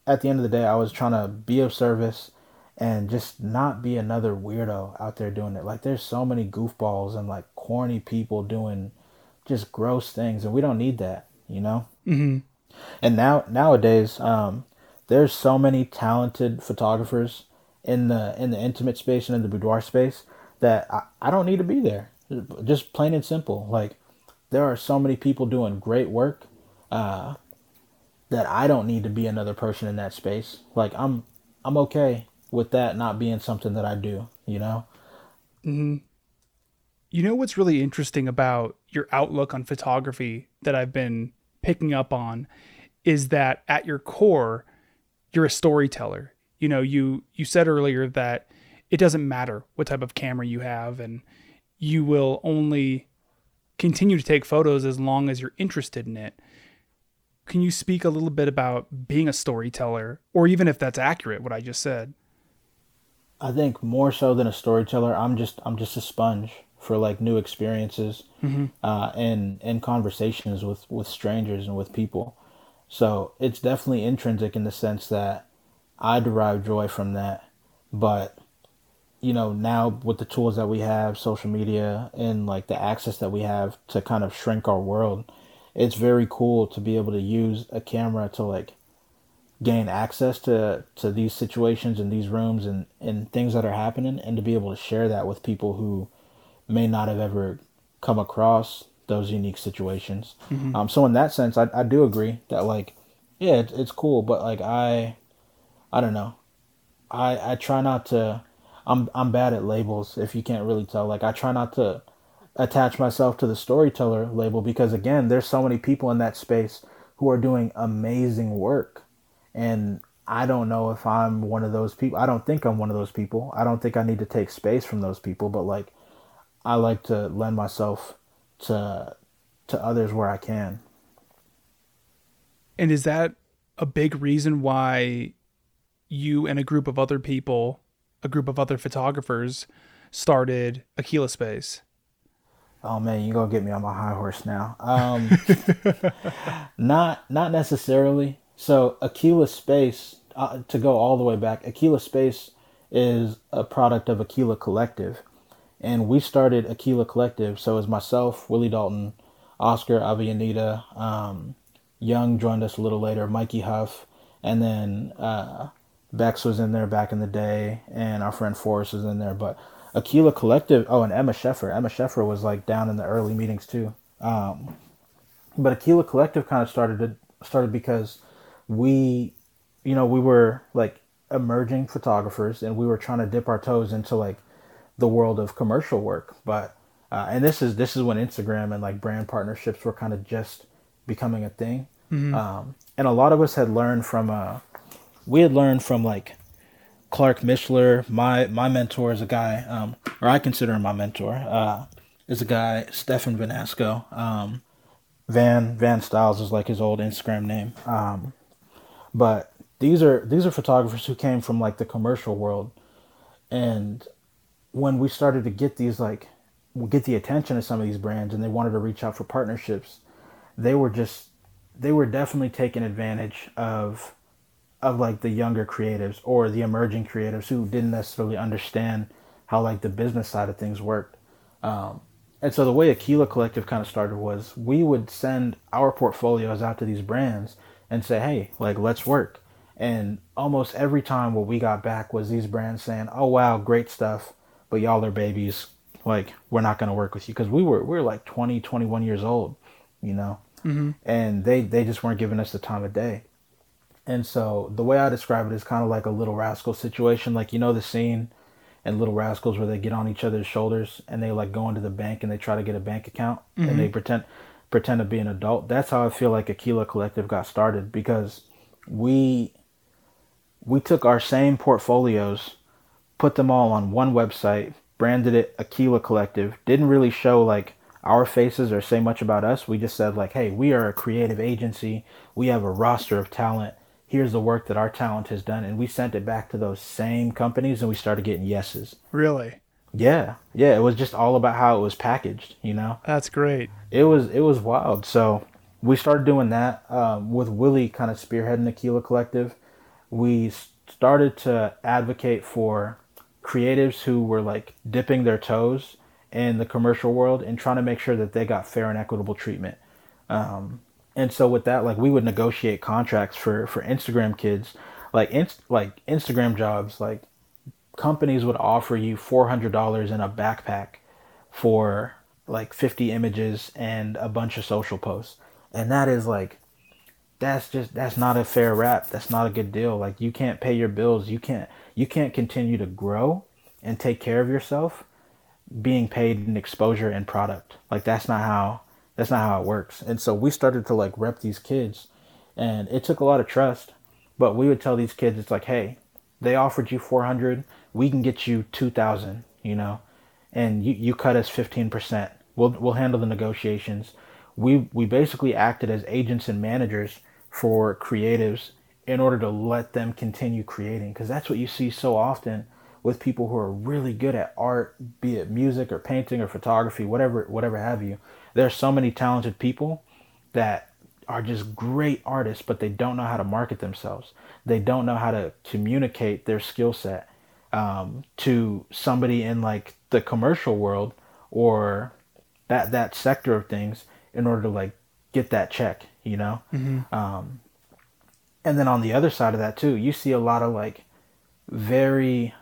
at the end of the day, I was trying to be of service and just not be another weirdo out there doing it. Like there's so many goofballs and like corny people doing just gross things, and we don't need that, you know. Mm-hmm. And now nowadays, um, there's so many talented photographers in the in the intimate space and in the boudoir space that I, I don't need to be there. Just plain and simple. Like there are so many people doing great work uh, that I don't need to be another person in that space. Like I'm I'm okay with that not being something that I do, you know? Mm-hmm. You know what's really interesting about your outlook on photography that I've been picking up on is that at your core, you're a storyteller. You know, you you said earlier that it doesn't matter what type of camera you have and you will only continue to take photos as long as you're interested in it. Can you speak a little bit about being a storyteller or even if that's accurate what I just said? I think more so than a storyteller, I'm just I'm just a sponge for like new experiences mm-hmm. uh, and and conversations with with strangers and with people. So it's definitely intrinsic in the sense that I derive joy from that, but you know now with the tools that we have, social media and like the access that we have to kind of shrink our world, it's very cool to be able to use a camera to like gain access to to these situations and these rooms and and things that are happening and to be able to share that with people who may not have ever come across those unique situations. Mhm. um so in that sense i, I do agree that like yeah it's, it's cool but like i i don't know. I i try not to i'm i'm bad at labels if you can't really tell. Like i try not to attach myself to the storyteller label because again there's so many people in that space who are doing amazing work and I don't know if I'm one of those people. I don't think I'm one of those people. I don't think I need to take space from those people, but like I like to lend myself to to others where I can. And is that a big reason why you and a group of other people, a group of other photographers, started Aquila Space? Oh man, you're gonna get me on my high horse now. Um, not not necessarily. So Aquila Space, uh, to go all the way back, Aquila Space is a product of Aquila Collective, and we started Aquila Collective. So it was myself, Willie Dalton, Oscar Avianita, um, Young joined us a little later, Mikey Huff, and then uh, Bex was in there back in the day, and our friend Forrest was in there. But Aquila Collective, oh, and Emma Sheffer. Emma Sheffer was like down in the early meetings too. Um, but Aquila Collective kind of started started because we, you know, we were like emerging photographers, and we were trying to dip our toes into like the world of commercial work. But uh, and this is this is when Instagram and like brand partnerships were kind of just becoming a thing. Um, and a lot of us had learned from uh, we had learned from like Clark Mishler. My my mentor is a guy, um, or I consider him my mentor. Uh, is a guy Stefan Vanasco. Um, Van Van Styles is like his old Instagram name. Um, but these are these are photographers who came from like the commercial world, and when we started to get these like get the attention of some of these brands and they wanted to reach out for partnerships, they were just they were definitely taking advantage of of like the younger creatives or the emerging creatives who didn't necessarily understand how like the business side of things worked. Um, and so the way Aquila Collective kind of started was we would send our portfolios out to these brands and say, hey, like let's work. And almost every time what we got back was these brands saying, oh wow, great stuff, but y'all are babies. Like we're not going to work with you because we were we were like 20, 21 years old, you know, Mm-hmm. and they they just weren't giving us the time of day. And so the way I describe it is kind of like a little rascal situation. Like you know the scene and Little Rascals where they get on each other's shoulders and they like go into the bank and they try to get a bank account and they pretend pretend to be an adult. That's how I feel like Aquila Collective got started because we we took our same portfolios, put them all on one website, branded it Aquila Collective. Didn't really show like our faces or say much about us. We just said like, hey, we are a creative agency. We have a roster of talent. Here's the work that our talent has done, and we sent it back to those same companies, and we started getting yeses. Really? Yeah, yeah. It was just all about how it was packaged. You know, That's great. it was it was wild. So we started doing that um, with Willie kind of spearheading the Aquila Collective. We started to advocate for creatives who were like dipping their toes in the commercial world and trying to make sure that they got fair and equitable treatment. Um, and so with that, like we would negotiate contracts for for Instagram kids, like inst- like Instagram jobs, like companies would offer you four hundred dollars in a backpack for like fifty images and a bunch of social posts, and that is like that's just that's not a fair rap. That's not a good deal. Like you can't pay your bills. You can't you can't continue to grow and take care of yourself being paid in exposure and product. Like that's not how that's not how it works. And so we started to like rep these kids and it took a lot of trust. But we would tell these kids it's like, hey, they offered you four hundred, we can get you two thousand, you know, and you, you cut us fifteen percent. We'll we'll handle the negotiations. We we basically acted as agents and managers for creatives in order to let them continue creating because that's what you see so often with people who are really good at art, be it music or painting or photography, whatever whatever have you. There are so many talented people that are just great artists, but they don't know how to market themselves. They don't know how to communicate their skill set um, to somebody in like the commercial world or that that sector of things in order to like get that check, you know. Um, and then on the other side of that too, you see a lot of like very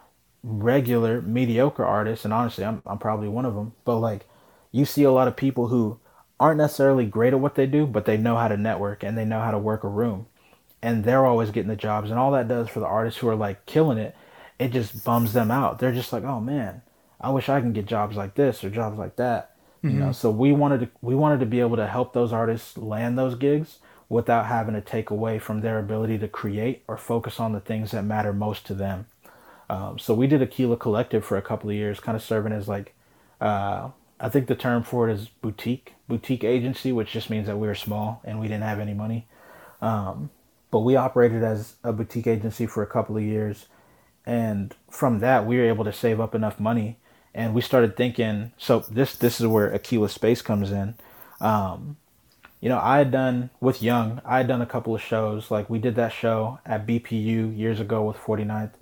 regular mediocre artists, and honestly, I'm I'm probably one of them. But like, you see a lot of people who aren't necessarily great at what they do, but they know how to network and they know how to work a room, and they're always getting the jobs. And all that does for the artists who are like killing it, it just bums them out. They're just like, oh man, I wish I can get jobs like this or jobs like that. You know, so we wanted to we wanted to be able to help those artists land those gigs without having to take away from their ability to create or focus on the things that matter most to them. Um, so we did Aquila Collective for a couple of years, kind of serving as like, uh, I think the term for it is boutique, boutique agency, which just means that we were small and we didn't have any money. Um, but we operated as a boutique agency for a couple of years. And from that, we were able to save up enough money. And we started thinking, so this, this is where Aquila Space comes in. Um, you know, I had done with Young, I had done a couple of shows. Like we did that show at BPU years ago with 49th.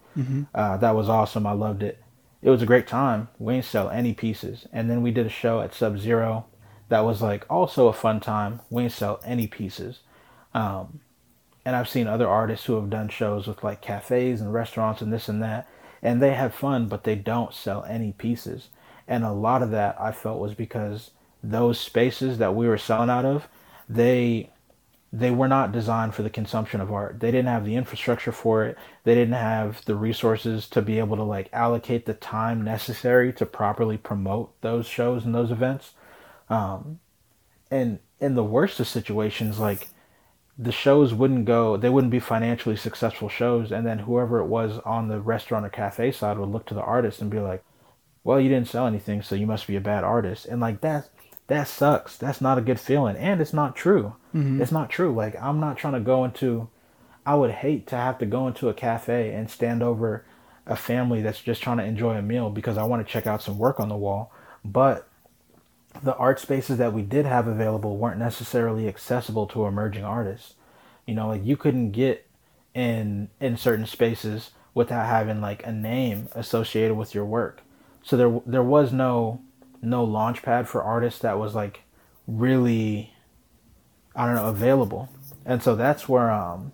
Uh, that was awesome. I loved it. It was a great time. We didn't sell any pieces. And then we did a show at Sub Zero. That was like also a fun time. We didn't sell any pieces. Um, and I've seen other artists who have done shows with like cafes and restaurants and this and that, and they have fun, but they don't sell any pieces. And a lot of that I felt was because those spaces that we were selling out of, they they were not designed for the consumption of art. They didn't have the infrastructure for it. They didn't have the resources to be able to like allocate the time necessary to properly promote those shows and those events. Um, and in the worst of situations, like the shows wouldn't go, they wouldn't be financially successful shows. And then whoever it was on the restaurant or cafe side would look to the artist and be like, well, you didn't sell anything, so you must be a bad artist. And like that, that sucks. That's not a good feeling. And it's not true. Mm-hmm. It's not true. Like I'm not trying to go into, I would hate to have to go into a cafe and stand over a family that's just trying to enjoy a meal because I want to check out some work on the wall. But the art spaces that we did have available weren't necessarily accessible to emerging artists. You know, like you couldn't get in in certain spaces without having like a name associated with your work. So there there was no no launch pad for artists that was like really I don't know available. And so that's where um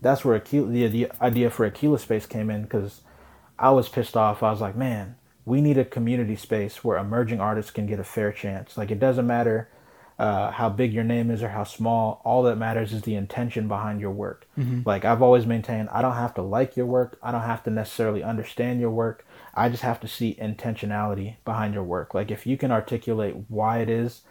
that's where the, the idea for Aquila Space came in because I was pissed off. I was like, man, we need a community space where emerging artists can get a fair chance. Like it doesn't matter uh, how big your name is or how small. All that matters is the intention behind your work. Like I've always maintained, I don't have to like your work. I don't have to necessarily understand your work. I just have to see intentionality behind your work. Like if you can articulate why it is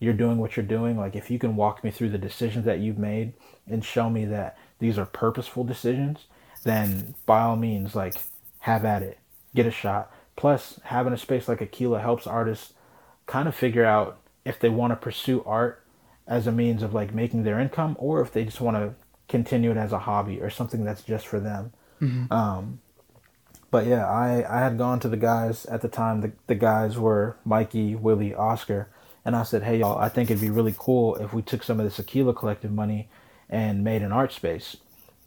you're doing what you're doing, like if you can walk me through the decisions that you've made and show me that these are purposeful decisions, then by all means, like have at it, get a shot, plus having a space like Aquila helps artists kind of figure out if they want to pursue art as a means of like making their income or if they just want to continue it as a hobby or something that's just for them. Um, but yeah, I, I had gone to the guys at the time. The, the guys were Mikey, Willie, Oscar, and I said, "Hey y'all, I think it'd be really cool if we took some of this Aquila Collective money and made an art space."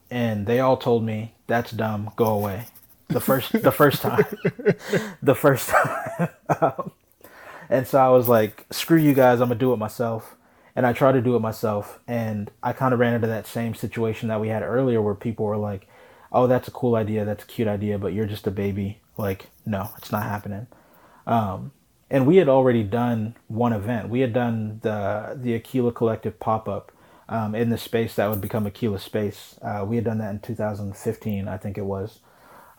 And they all told me, "That's dumb. Go away." The first the first time, the first time. um, and so I was like, "Screw you guys. I'm gonna do it myself." And I tried to do it myself, and I kind of ran into that same situation that we had earlier, where people were like, "Oh, that's a cool idea. That's a cute idea, but you're just a baby." Like, no, it's not happening. Um, and we had already done one event. We had done the the Aquila Collective pop up um, in the space that would become Aquila Space. Uh, we had done that in 2015, I think it was,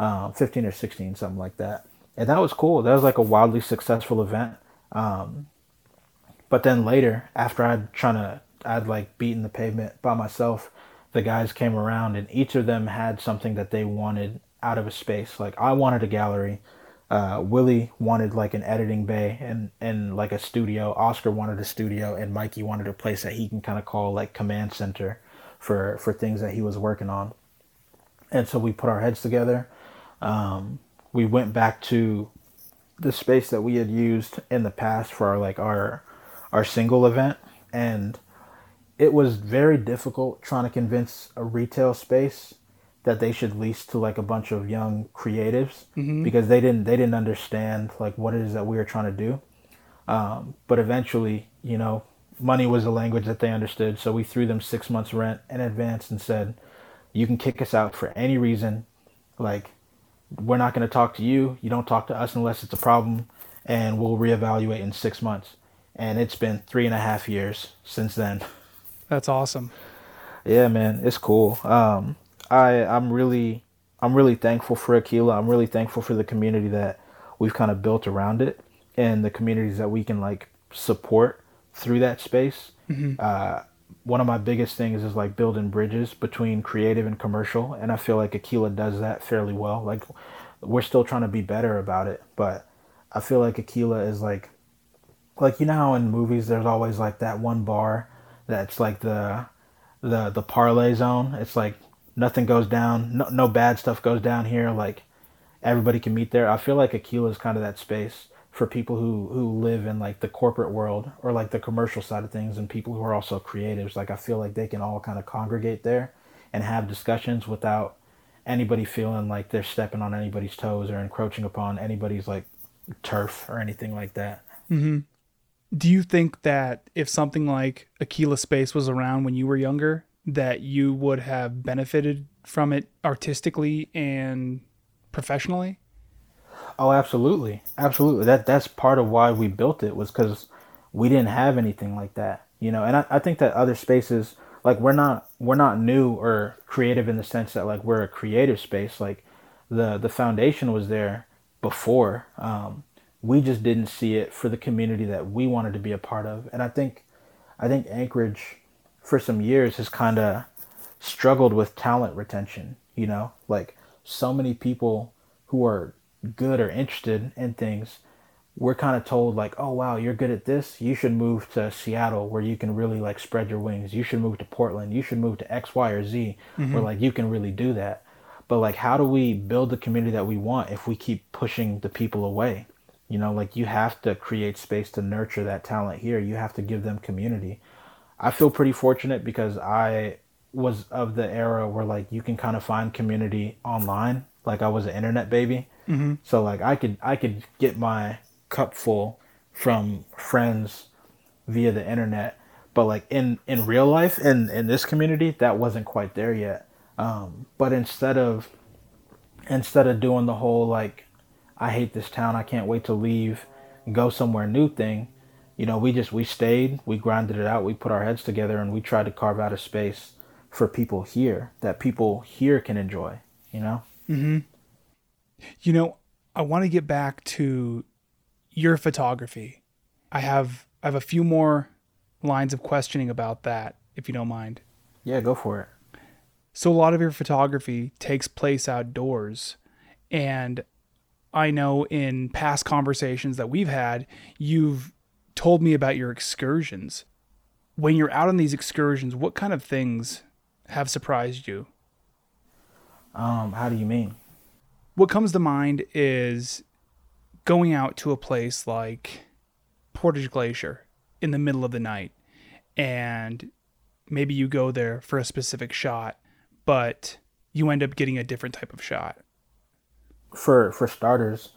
um, 15 or 16, something like that. And that was cool. That was like a wildly successful event. Um, but then later, after I'd trying to, I'd like beaten the pavement by myself. The guys came around, and each of them had something that they wanted out of a space. Like I wanted a gallery. Uh, Willie wanted like an editing bay and and like a studio. Oscar wanted a studio, and Mikey wanted a place that he can kind of call like command center for for things that he was working on. And so we put our heads together. Um, we went back to the space that we had used in the past for our like our our single event and it was very difficult trying to convince a retail space that they should lease to like a bunch of young creatives because they didn't they didn't understand like what it is that we were trying to do. Um, but eventually you know money was a language that they understood so we threw them six months rent in advance and said you can kick us out for any reason like we're not going to talk to you. You don't talk to us unless it's a problem, and we'll reevaluate in six months. And it's been three and a half years since then. That's awesome. Yeah, man, it's cool. Um, I I'm really I'm really thankful for Aquila. I'm really thankful for the community that we've kind of built around it, and the communities that we can like support through that space. Uh, one of my biggest things is like building bridges between creative and commercial, and I feel like Aquila does that fairly well. Like we're still trying to be better about it, but I feel like Aquila is like like you know in movies there's always like that one bar that's like the the the parlay zone. It's like nothing goes down, no no bad stuff goes down here. Like everybody can meet there. I feel like Aquila is kind of that space for people who who live in like the corporate world or like the commercial side of things and people who are also creatives. Like I feel like they can all kind of congregate there and have discussions without anybody feeling like they're stepping on anybody's toes or encroaching upon anybody's like turf or anything like that. Mm-hmm. Do you think that if something like Aquila Space was around when you were younger, that you would have benefited from it artistically and professionally? Oh, absolutely, absolutely. That that's part of why we built it was because we didn't have anything like that, you know. And I, I think that other spaces, like we're not we're not new or creative in the sense that like we're a creative space. Like the the foundation was there before. Um, we just didn't see it for the community that we wanted to be a part of. And I think I think Anchorage for some years has kind of struggled with talent retention, you know? Like so many people who are good or interested in things we're kind of told like oh wow you're good at this. You should move to seattle where you can really like spread your wings. You should move to portland. You should move to x y or z where mm-hmm. like you can really do that. But like how do we build the community that we want if we keep pushing the people away? You know like you have to create space to nurture that talent here. You have to give them community. I feel pretty fortunate because i was of the era where like you can kind of find community online. Like i was an internet baby so like i could i could get my cup full from friends via the internet but like in in real life in in this community that wasn't quite there yet. Um but instead of instead of doing the whole like i hate this town i can't wait to leave go somewhere new thing you know we just we stayed we grinded it out we put our heads together and we tried to carve out a space for people here that people here can enjoy you know You know, I want to get back to your photography. I have I have a few more lines of questioning about that, if you don't mind. yeah go for it So a lot of your photography takes place outdoors, and I know in past conversations that we've had, you've told me about your excursions. When you're out on these excursions, what kind of things have surprised you? Um, how do you mean? What comes to mind is going out to a place like Portage Glacier in the middle of the night and maybe you go there for a specific shot, but you end up getting a different type of shot. For for starters,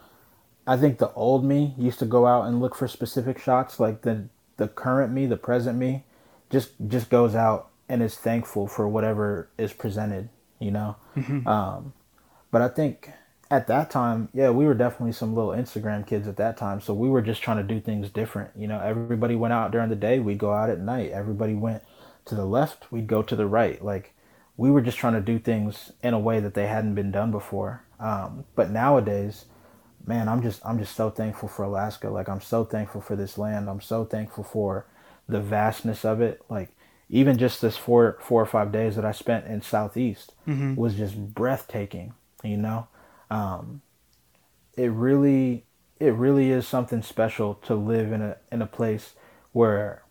I think the old me used to go out and look for specific shots. Like the the current me, the present me, just just goes out and is thankful for whatever is presented. You know. Mm-hmm. Um, but I think at that time, yeah, we were definitely some little Instagram kids at that time. So we were just trying to do things different. You know, everybody went out during the day, we'd go out at night. Everybody went to the left, we'd go to the right. Like we were just trying to do things in a way that they hadn't been done before. Um, but nowadays, man, I'm just I'm just so thankful for Alaska. Like I'm so thankful for this land. I'm so thankful for the vastness of it. Like even just this four four or five days that I spent in Southeast mm-hmm. was just breathtaking. You know, um, it really it really is something special to live in a in a place where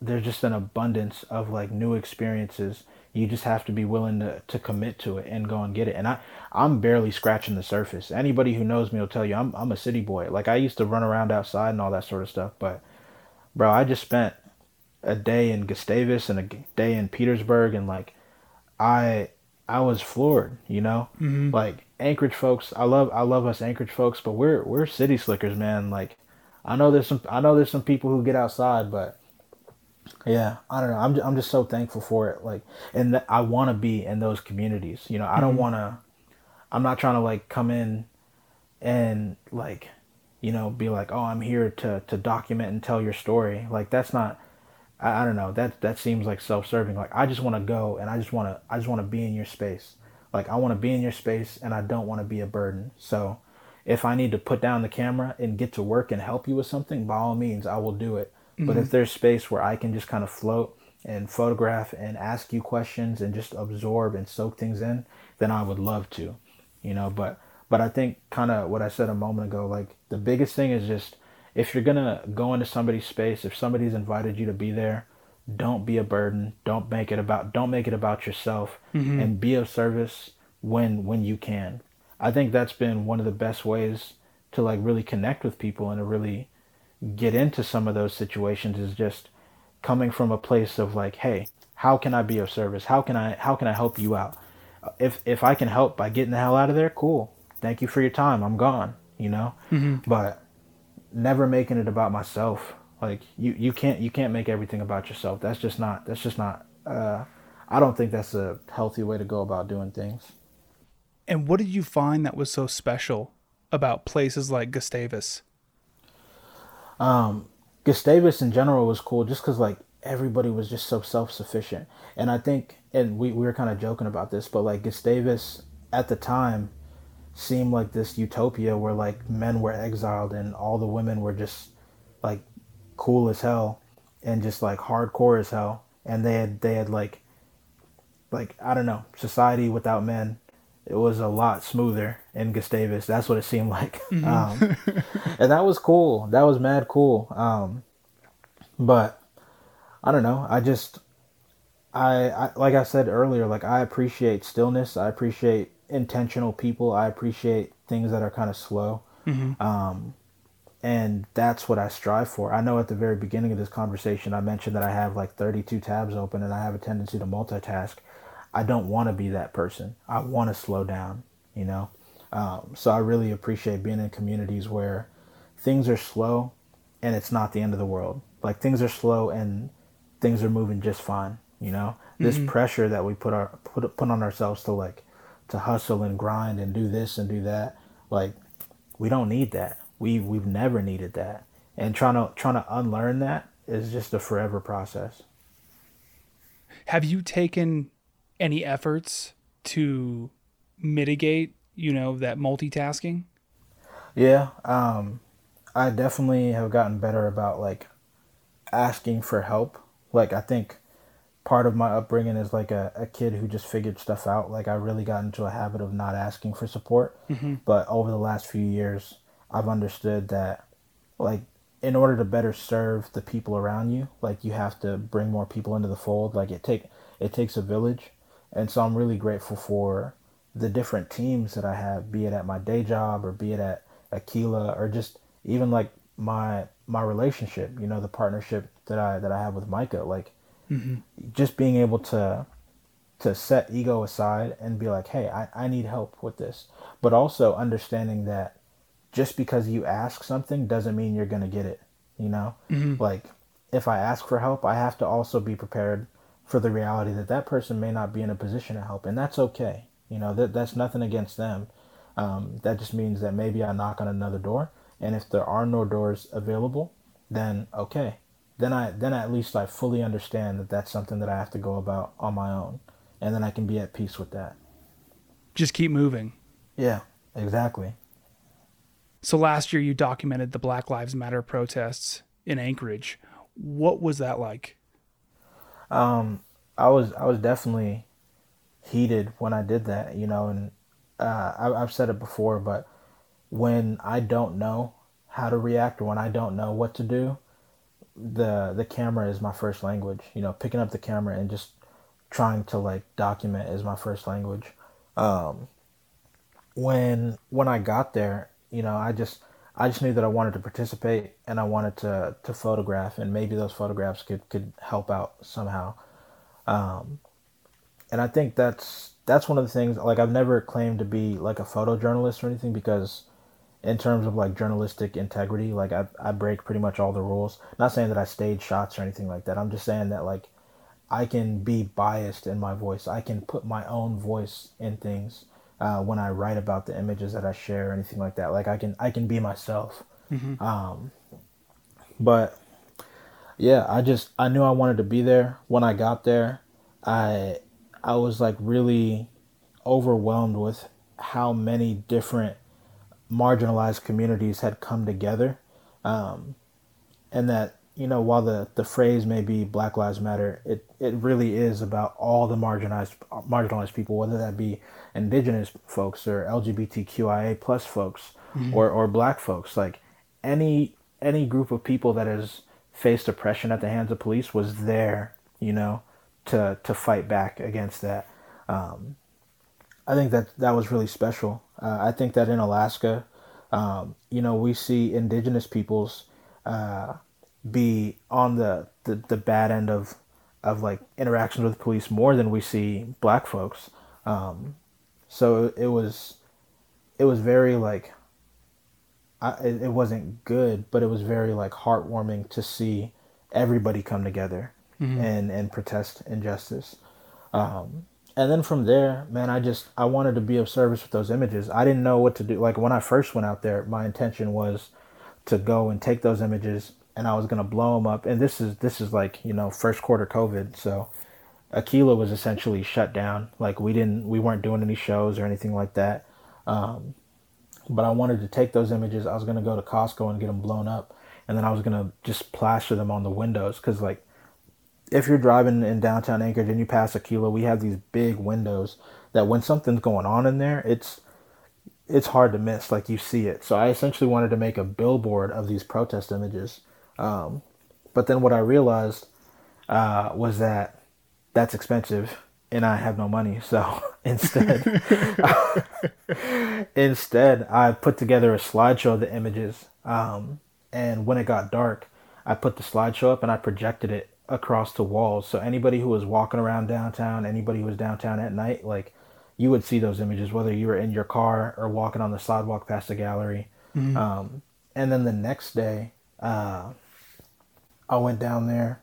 there's just an abundance of like new experiences. You just have to be willing to, to commit to it and go and get it. And i i'm barely scratching the surface. Anybody who knows me will tell you i'm, I'm a city boy. Like i used to run around outside and all that sort of stuff but bro i just spent a day in gustavus and a day in petersburg and like i i was floored you know? Mm-hmm. like anchorage folks i love i love us anchorage folks but we're we're city slickers man like i know there's some i know there's some people who get outside but yeah, I don't know. I'm just, I'm just so thankful for it. Like, and th- I want to be in those communities. You know, I don't mm-hmm. want to. I'm not trying to like come in and like, you know, be like, oh, I'm here to to document and tell your story. Like that's not. I, I don't know. That that seems like self-serving. Like I just want to go and I just want to I just want to be in your space. Like I want to be in your space and I don't want to be a burden. So if I need to put down the camera and get to work and help you with something, by all means, I will do it Mm-hmm. But if there's space where I can just kind of float and photograph and ask you questions and just absorb and soak things in, then I would love to, you know. But but I think kind of what I said a moment ago, like the biggest thing is just if you're gonna go into somebody's space, if somebody's invited you to be there, don't be a burden. Don't make it about don't make it about yourself, mm-hmm. and be of service when when you can. I think that's been one of the best ways to like really connect with people and to really get into some of those situations is just coming from a place of like, hey, how can I be of service? How can I how can I help you out? If if I can help by getting the hell out of there, cool. Thank you for your time. I'm gone. You know, mm-hmm. but never making it about myself. Like you you can't you can't make everything about yourself. That's just not that's just not. Uh, I don't think that's a healthy way to go about doing things. And what did you find that was so special about places like Gustavus? Um, Gustavus in general was cool just because like everybody was just so self sufficient, and I think and we we were kind of joking about this, but like Gustavus at the time seemed like this utopia where like men were exiled and all the women were just like cool as hell and just like hardcore as hell and they had they had like like I don't know society without men it was a lot smoother in Gustavus. That's what it seemed like. Mm-hmm. Um, and that was cool. That was mad cool. Um, but I don't know. I just, I, I, like I said earlier, like I appreciate stillness. I appreciate intentional people. I appreciate things that are kind of slow. Mm-hmm. Um, and that's what I strive for. I know at the very beginning of this conversation, I mentioned that I have like 32 tabs open and I have a tendency to multitask. I don't want to be that person. I want to slow down, you know? Um, so I really appreciate being in communities where things are slow and it's not the end of the world. Like things are slow and things are moving just fine, you know? This mm-hmm. pressure that we put our put put on ourselves to like to hustle and grind and do this and do that, like we don't need that. We we've never needed that. And trying to trying to unlearn that is just a forever process. Have you taken any efforts to mitigate, you know, that multitasking? Yeah, um, I definitely have gotten better about like asking for help. Like I think part of my upbringing is like a, a kid who just figured stuff out. Like I really got into a habit of not asking for support. Mm-hmm. But over the last few years, I've understood that like in order to better serve the people around you, like you have to bring more people into the fold. Like it take it takes a village. And so I'm really grateful for the different teams that I have, be it at my day job or be it at Aquila or just even like my my relationship, you know, the partnership that I that I have with Micah. Like Mm-hmm. just being able to to set ego aside and be like, hey, I, I need help with this. But also understanding that just because you ask something doesn't mean you're gonna get it. You know? Mm-hmm. Like if I ask for help, I have to also be prepared for the reality that that person may not be in a position to help, and that's okay. You know, that that's nothing against them. Um, that just means that maybe I knock on another door, and if there are no doors available, then okay, then I then at least I fully understand that that's something that I have to go about on my own, and then I can be at peace with that. Just keep moving. Yeah, exactly. So last year you documented the Black Lives Matter protests in Anchorage. What was that like? Um, I was I was definitely heated when I did that, you know, and uh, I, I've said it before, but when I don't know how to react or when I don't know what to do, the the camera is my first language. You know, picking up the camera and just trying to like document is my first language. Um, when when I got there, you know, I just I just knew that I wanted to participate and I wanted to to photograph and maybe those photographs could could help out somehow. Um, and I think that's that's one of the things like I've never claimed to be like a photojournalist or anything because in terms of like journalistic integrity, like I I break pretty much all the rules. Not saying that I stage shots or anything like that. I'm just saying that like I can be biased in my voice. I can put my own voice in things uh, when I write about the images that I share or anything like that. Like I can I can be myself. Um, but yeah, I just I knew I wanted to be there. When I got there, I I was like really overwhelmed with how many different marginalized communities had come together, um, and that you know while the the phrase may be Black Lives Matter, it it really is about all the marginalized marginalized people, whether that be indigenous folks or LGBTQIA plus folks or or black folks, like any any group of people that has faced oppression at the hands of police was there, you know, to to fight back against that. Um, I think that that was really special. Uh, I think that in Alaska, um, you know, we see indigenous peoples uh, be on the, the, the bad end of of like interactions with police more than we see black folks. Um, so it was it was very like I, it, wasn't good, but it was very like heartwarming to see everybody come together and and protest injustice. Um, and then from there, man, I just I wanted to be of service with those images. I didn't know what to do. Like when I first went out there, my intention was to go and take those images, and I was gonna blow them up. And this is this is like you know first quarter COVID, so Aquila was essentially shut down. Like we didn't we weren't doing any shows or anything like that. Um, but I wanted to take those images. I was gonna go to Costco and get them blown up, and then I was gonna just plaster them on the windows because like if you're driving in downtown Anchorage and you pass Aquila, we have these big windows that when something's going on in there, it's it's hard to miss. Like you see it. So I essentially wanted to make a billboard of these protest images. Um, but then what I realized uh, was that that's expensive and I have no money. So instead, instead I put together a slideshow of the images. Um, and when it got dark, I put the slideshow up and I projected it across the walls. So anybody who was walking around downtown, anybody who was downtown at night, like you would see those images, whether you were in your car or walking on the sidewalk past the gallery. Um, and then the next day, uh, I went down there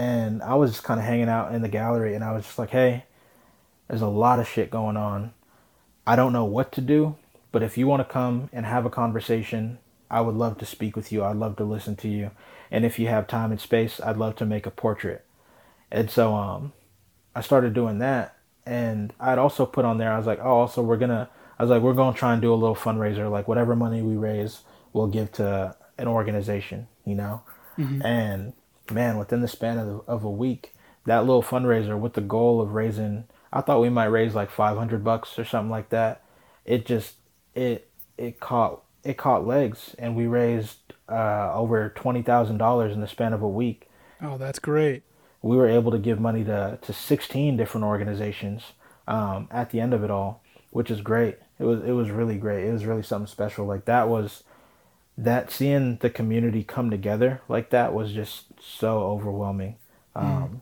and I was just kind of hanging out in the gallery and I was just like, hey, there's a lot of shit going on. I don't know what to do, but if you want to come and have a conversation, I would love to speak with you. I'd love to listen to you. And if you have time and space, I'd love to make a portrait. And so um I started doing that and I'd also put on there I was like, "Oh, also we're going to I was like, we're going to try and do a little fundraiser like whatever money we raise, we'll give to an organization, you know?" And man, within the span of, of a week, that little fundraiser with the goal of raising I thought we might raise like 500 bucks or something like that. It just it it caught it caught legs and we raised uh, over $20,000 in the span of a week. Oh, that's great. We were able to give money to, to 16 different organizations um, at the end of it all, which is great. It was it was really great. It was really something special. Like that was that seeing the community come together like that was just so overwhelming. Um, mm.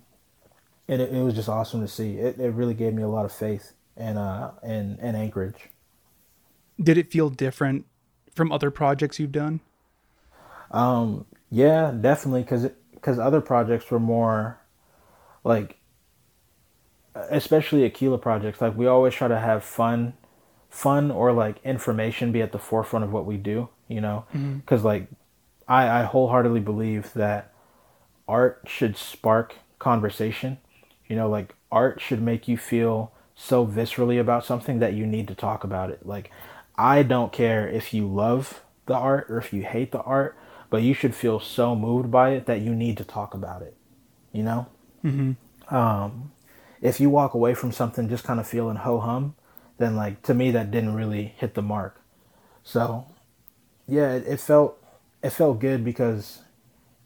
And it, it was just awesome to see. It, it really gave me a lot of faith and uh in, in Anchorage. Did it feel different from other projects you've done? Um, yeah, definitely, because because other projects were more like, especially Aquila projects. Like we always try to have fun, fun or like information be at the forefront of what we do. You know, because mm-hmm. like I I wholeheartedly believe that art should spark conversation. You know, like art should make you feel so viscerally about something that you need to talk about it. Like I don't care if you love the art or if you hate the art but you should feel so moved by it that you need to talk about it. You know? Mm-hmm. Um, if you walk away from something just kind of feeling ho hum, then like to me that didn't really hit the mark. So, yeah, it, felt it felt good because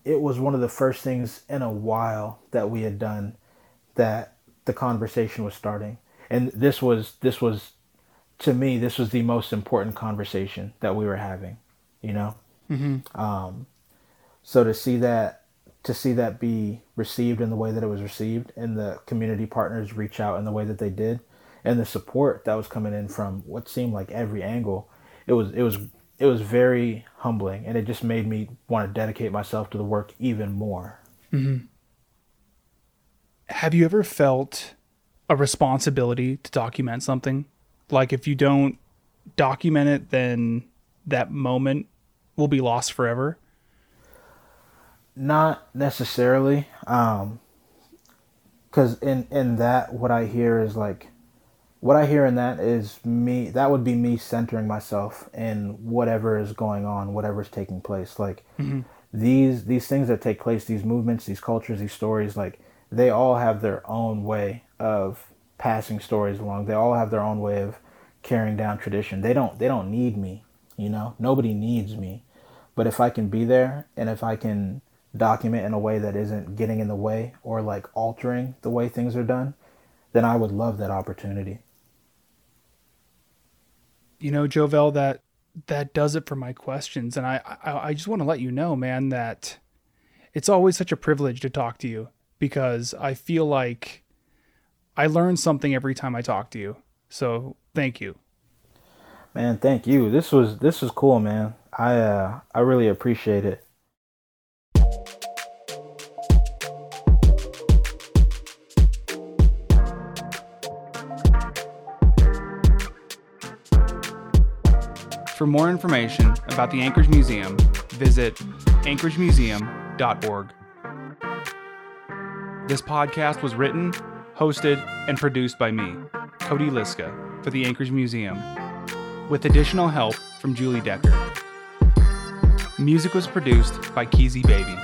it was one of the first things in a while that we had done that the conversation was starting, and this was this was to me this was the most important conversation that we were having. You know. Mm-hmm. Um, so to see that to see that be received in the way that it was received, and the community partners reach out in the way that they did, and the support that was coming in from what seemed like every angle, it was it was it was very humbling, and it just made me want to dedicate myself to the work even more. Mm-hmm. Have you ever felt a responsibility to document something? Like if you don't document it, then that moment will be lost forever? Not necessarily. Um, because in in that what I hear is like what I hear in that is me that would be me centering myself in whatever is going on, whatever's taking place. Like mm-hmm. these these things that take place, these movements, these cultures, these stories, like they all have their own way of passing stories along. They all have their own way of carrying down tradition. They don't they don't need me. You know, nobody needs me. But if I can be there and if I can document in a way that isn't getting in the way or like altering the way things are done, then I would love that opportunity. You know, Jovel, that that does it for my questions, and I, I I just want to let you know, man, that it's always such a privilege to talk to you because I feel like I learn something every time I talk to you. So thank you. Man, thank you. This was this was cool, man. I uh I really appreciate it. For more information about the Anchorage Museum, visit anchoragemuseum.org. This podcast was written, hosted, and produced by me, Cody Liska, for the Anchorage Museum with additional help from Julie Decker. Music was produced by Keezy Baby.